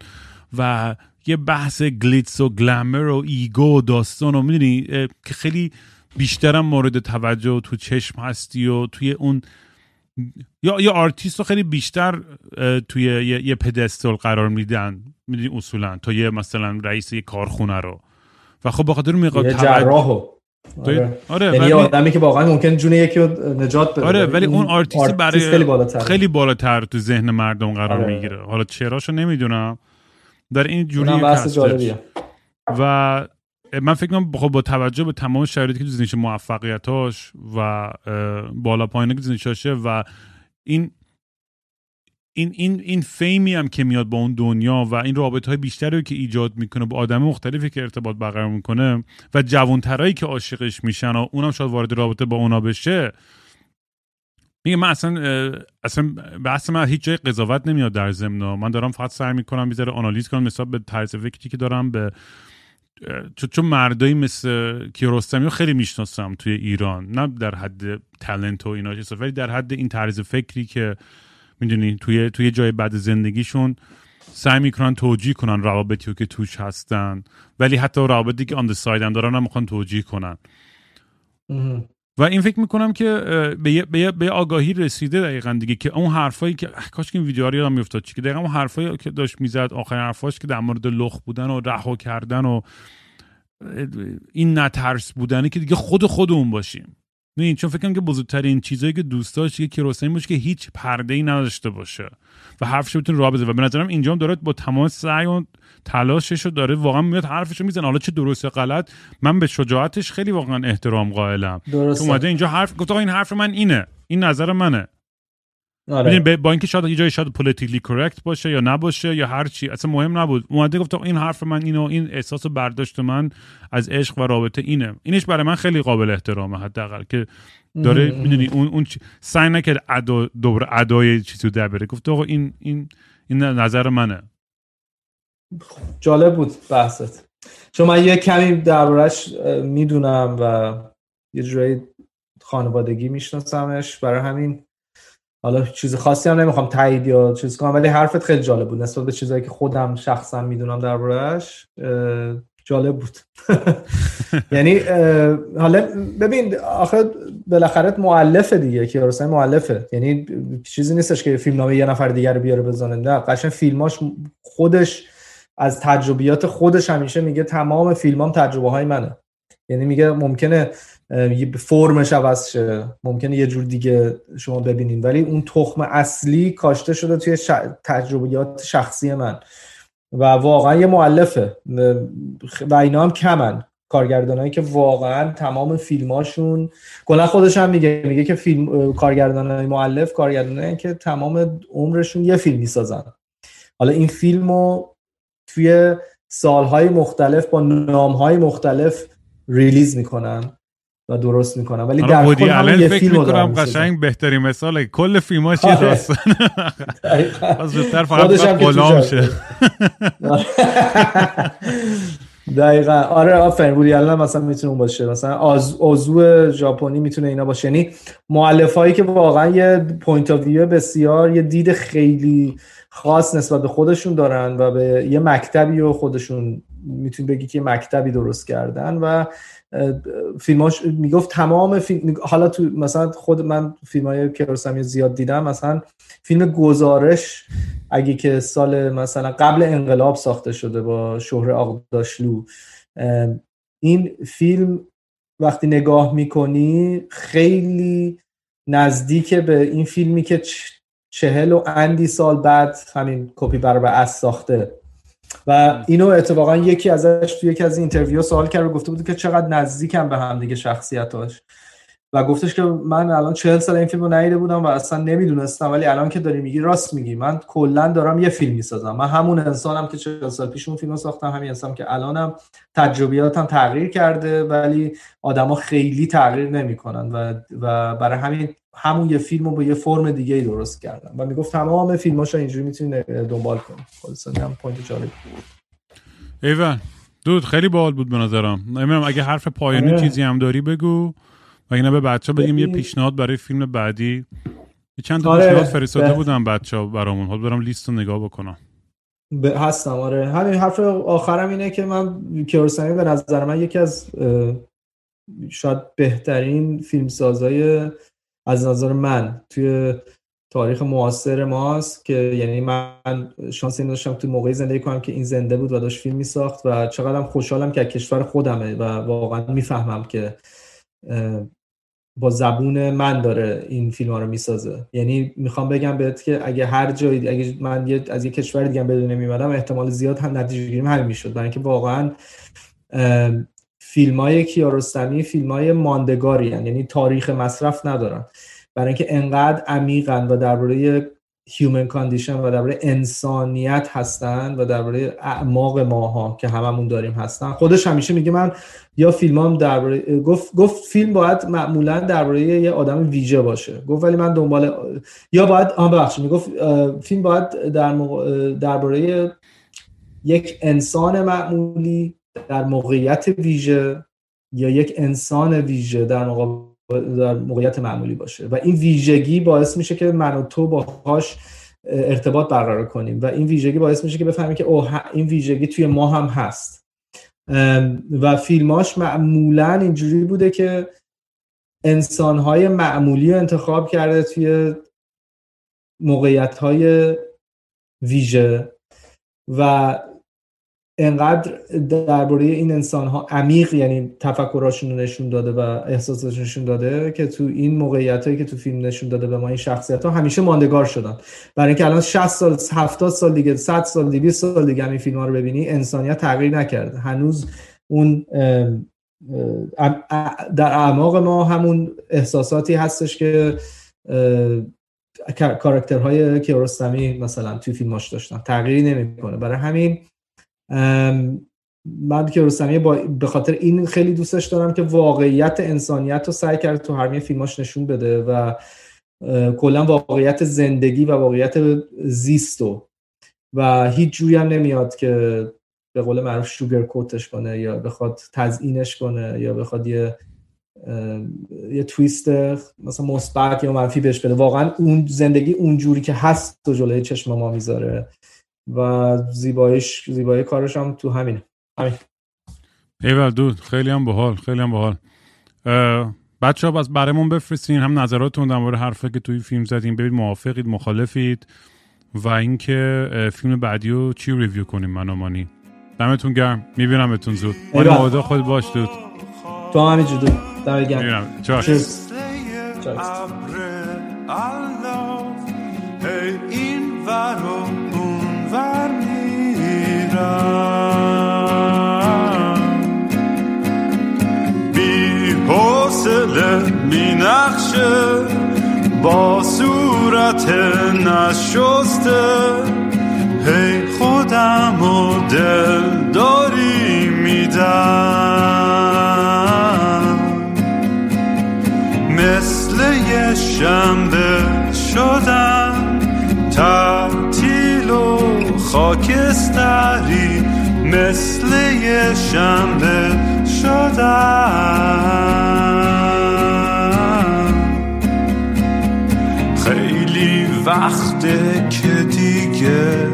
و یه بحث glitz و glamour و ego و داستان و می‌دونی که خیلی بیشترم مورد توجه تو چشم هستی و توی اون یا یا آرتیست رو خیلی بیشتر توی یه, یه pedestal قرار میدن می‌دونی اصولا تا یه مثلا رئیس یه کارخونه رو. و خب بخاطر میقاد یه جراحو. آره, آره یعنی آدمی که واقعا ممکن جون یکی رو نجات بده. آره ولی اون آرتیست برای خیلی بالاتر. خیلی بالاتر تو ذهن مردم قرار آره. می‌گیره. حالا چراشو نمی‌دونم. در این جوری و من فکر کنم خب با توجه به تمام شرایطی که تو زندگیش موفقیتاش و بالا پایینه که زندگیشه و این این این این fame ی هم که میاد با اون دنیا و این رابطه های بیشتری که ایجاد می‌کنه با آدم مختلفی که ارتباط برقرار می‌کنه و جوانترایی که عاشقش میشن و اونم شاید وارد رابطه با اونا بشه میگه من اصلا اصلا بحث من هیچ جای قضاوت نمیاد در ضمن. من دارم فقط سعی می‌کنم بیزاره آنالیز کنم مثلا به طرز فکری که دارم به چون مردایی مثل کیارستمی خیلی می‌شناسم توی ایران. نه در حد تلنت و اینا ولی در حد این طرز فکری که می‌دونی توی توی جای بعد زندگیشون سعی می‌کنن توجیه کنن روابطی که توش هستن. ولی حتی روابطی که آن سایدن دارن هم می‌خوان توجیه کنن. و این فکر می‌کنم که به یه, به, به آگاهی رسیده دقیقا دیگه که اون حرفایی که کاش که این ویدیو یادم میافتاد چی که دقیقا اون حرفایی که داشت می‌زد آخرین حرفاش که در مورد لخ بودن و رها کردن و این نترس بودنه که دیگه خود خودمون باشیم. نه چون فکر کنم که بزرگترین چیزایی که دوست داشت که کیروسانی باشه که هیچ پرده ای نداشته باشه و حرفش بتونه راه بزنه. و به نظرم اینجا داره با تمام سعی و تلاشش رو داره واقعا میاد حرفش رو می‌زنه. حالا چه درست غلط من به شجاعتش خیلی واقعا احترام قائلم. درسته. اومده اینجا حرف گفت این حرف من اینه. این نظر منه. آره. با اینکه شاید یه جایی شاید پولیتیکلی کرکت باشه یا نباشه یا هر چی اصلا مهم نبود. اومده گفت این حرف من اینو این احساس و برداشت من از عشق و رابطه اینه. اینش برای من خیلی قابل احترامه حداقل که داره می‌دونی اون اون سعی نکرد ادا دوباره ادای چیزی در بره. گفت آقا این این این نظر منه. جالب بود بحثت. چون من یه کمی دربارش می‌دونم و یه جوری خانوادگی میشناسمش. برای همین حالا چیز خاصی هم نمی‌خوام تایید یا چیز کنم ولی حرفت خیلی جالب بود. نسبت به چیزایی که خودم شخصا می‌دونم دربارهش جالب بود. *laughs* یعنی حالا ببین آخه بالاخره معلفه دیگه که حسین معلفه یعنی چیزی نیستش که فیلم نامه یه نفر دیگر رو بیاره بزنه. نه قشنگ فیلماش خودش از تجربیات خودش همیشه میگه تمام فیلمام تجربه های منه. یعنی میگه ممکنه فرمش عوض شه. ممکنه یه جور دیگه شما ببینین. ولی اون تخم اصلی کاشته شده توی تجربیات شخصی من. و واقعا یه معلفه و اینا هم کمن. کارگردانایی که واقعا تمام فیلماشون کلا خودش هم میگه میگه که فیلم کارگردانای معلف کارگردانایی که تمام عمرشون یه فیلم می‌سازن حالا این فیلمو توی سالهای مختلف با نامهای مختلف ریلیز می‌کنن. و درست می‌کنن ولی در کل یه فیلم می‌کنم قشنگ بهترین مثال کل فیلماش یه آره. داستان از زودتر فقط غلام شه. *laughs* دقیقا. آره آفرین. وودی الان مثلا می‌تونه باشه. مثلا آز... آزو ژاپنی می‌تونه اینا باشه. یعنی مؤلف هایی که واقعا یه پوینت آف ویو بسیار یه دید خیلی خاص نسبت به خودشون دارن و به یه مکتبی رو خودشون می‌تونی بگی که مکتبی درست کردن و فیلماش می‌گفت تمام فیلم حالا تو مثلا خود من فیلم های کیارستمی زیاد دیدم مثلا فیلم گزارش اگه که سال مثلا قبل انقلاب ساخته شده با شهره آغداشلو این فیلم وقتی نگاه می‌کنی خیلی نزدیک به این فیلمی که چهل و اندی سال بعد همین کپی برابر اصل ساخته. و اینو اتفاقا یکی ازش تو یکی از interview سوال کرد و گفته بود که چقدر نزدیکم به هم دیگه شخصیتاش. و گفتش که من الان چهل سال این فیلم رو ندیده بودم و اصلا نمی‌دونستم ولی الان که داری میگی راست میگی. من کلا دارم یه فیلم می‌سازم. من همون انسانم که چهل سال پیش اون فیلم رو ساختم همین انسانم که الانم تجربیاتم تغییر کرده ولی آدما خیلی تغییر نمی‌کنن و و برای همین همون یه فیلم رو با یه فرم دیگه ای درست کردم. و می‌گفت تمام فیلماشو اینجوری می‌تونی دنبال کنی. خلاصا هم point جالب ایوان دود خیلی باحال بود به نظرم. نمی‌دونم اگه حرف پایانی آره. چیزی هم داری بگو. و اینا به بچه بگیم یه پیشنهاد برای فیلم بعدی. چند تا آره. پیشنهاد فرستاده بودم بچه ها برامون. حال برام لیست رو نگاه بکنم. ب... هستم آره. همین حرف آخرم اینه که من کیارستمی به نظر من یکی از شاید بهترین فیلمسازای از نظر من توی تاریخ معاصر ماست که یعنی من شانس این داشتم تو موقعی زندگی کنم که این زنده بود و داشت فیلم می ساخت و چقدرم خوشحالم که کشور خودمه و واقعا می‌فهمم که با زبون من داره این فیلم ها رو می‌سازه. یعنی می‌خوام بگم بهت که اگه هر جایی اگه من از یه کشور دیگه بدون میمدم احتمال زیاد هم نتیجه گیریم همین می‌شد. برای اینکه واقعا فیلم های کیارستمی فیلم های ماندگاری. یعنی تاریخ مصرف ندارن. برای اینکه انقدر عمیقن و درباره human condition و درباره انسانیت هستن و درباره اعماق ماها که هممون داریم هستن. خودش همیشه میگه من یا فیلمام درباره گفت گفت فیلم باید معمولا درباره یه آدم ویژه باشه. گفت ولی من دنبال یا باید آن ببخشید می‌گفت فیلم باید در درباره یک انسان معمولی در موقعیت ویژه یا یک انسان ویژه در در موقعیت معمولی باشه. و این ویژگی باعث میشه که من و تو باهاش ارتباط برقرار کنیم. و این ویژگی باعث میشه که بفهمیم که اوه این ویژگی توی ما هم هست. و فیلماش معمولا اینجوری بوده که انسانهای معمولی رو انتخاب کرده توی موقعیت های ویژه. و انقدر درباره این انسان ها عمیق یعنی تفکراشون رو نشون داده و احساساتشون نشون داده که تو این موقعیت هایی که تو فیلم نشون داده به ما این شخصیت ها همیشه ماندگار شدن. برای اینکه الان 60 سال 70 سال دیگه 100 سال دیگه 20 سال دیگه این فیلم ها رو ببینی انسانیت تغییر نکرده. هنوز اون در اعماق ما همون احساساتی هستش که کاراکترهای کیارستمی مثلا توی فیلماش داشتن. تغییری نمی‌کنه. برای همین من که رستمی به خاطر این خیلی دوستش دارم که واقعیت انسانیت رو سعی کرد تو همه فیلماش نشون بده و کلا واقعیت زندگی و واقعیت زیستو و هیچ جوری هم نمیاد که به قول معروف شوگر کوتش کنه یا بخواد تزیینش کنه یا بخواد یه یه تویست مثلا مثبت یا منفی بهش بده. واقعا اون زندگی اونجوری که هست تو جلوی چشم ما می‌ذاره. و زیبایش زیبایی کارش هم تو همینه همین. ایول دود خیلی هم بحال خیلی هم بحال بچه ها بس برامون بفرستین. هم نظراتتون در مورد حرفه که توی فیلم زدین. ببین موافقید مخالفید. و اینکه فیلم بعدی رو چی ریویو کنیم منامانی دمتون گرم. میبینمتون زود. موادا خود باش دود. تو همین دود. دمت گرم. این ور بی حوصله می نخشه با صورت نشسته. هی خودم و دل داری میدم. مثل یه شنبه شدم خاکستری مثل یه شنبه شدم خیلی وقته که دیگه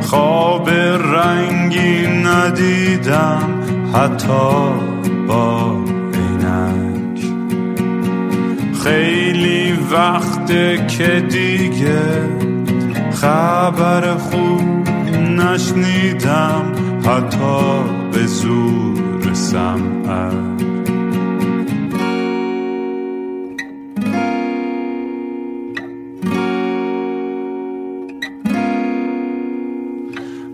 خواب رنگی ندیدم حتی با عینک. خیلی وقته که دیگه خبر خوب نشنیدم حتی به زور سمعت.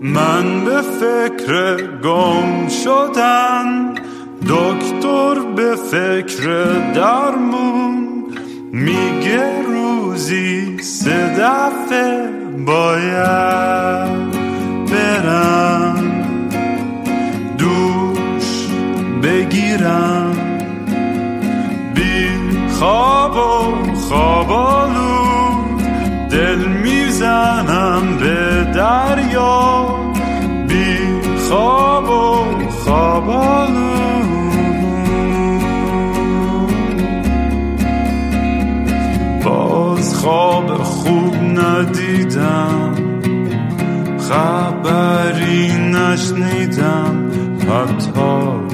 من به فکر گم شدن دکتر به فکر درمون میگه روزی سه دفعه باید برم دوش بگیرم. بی خواب و خوابالو دل می‌زنم به دریا. بی خواب و خوابالو باز خواب خوب ندیدم خبری نشنیدم. حتی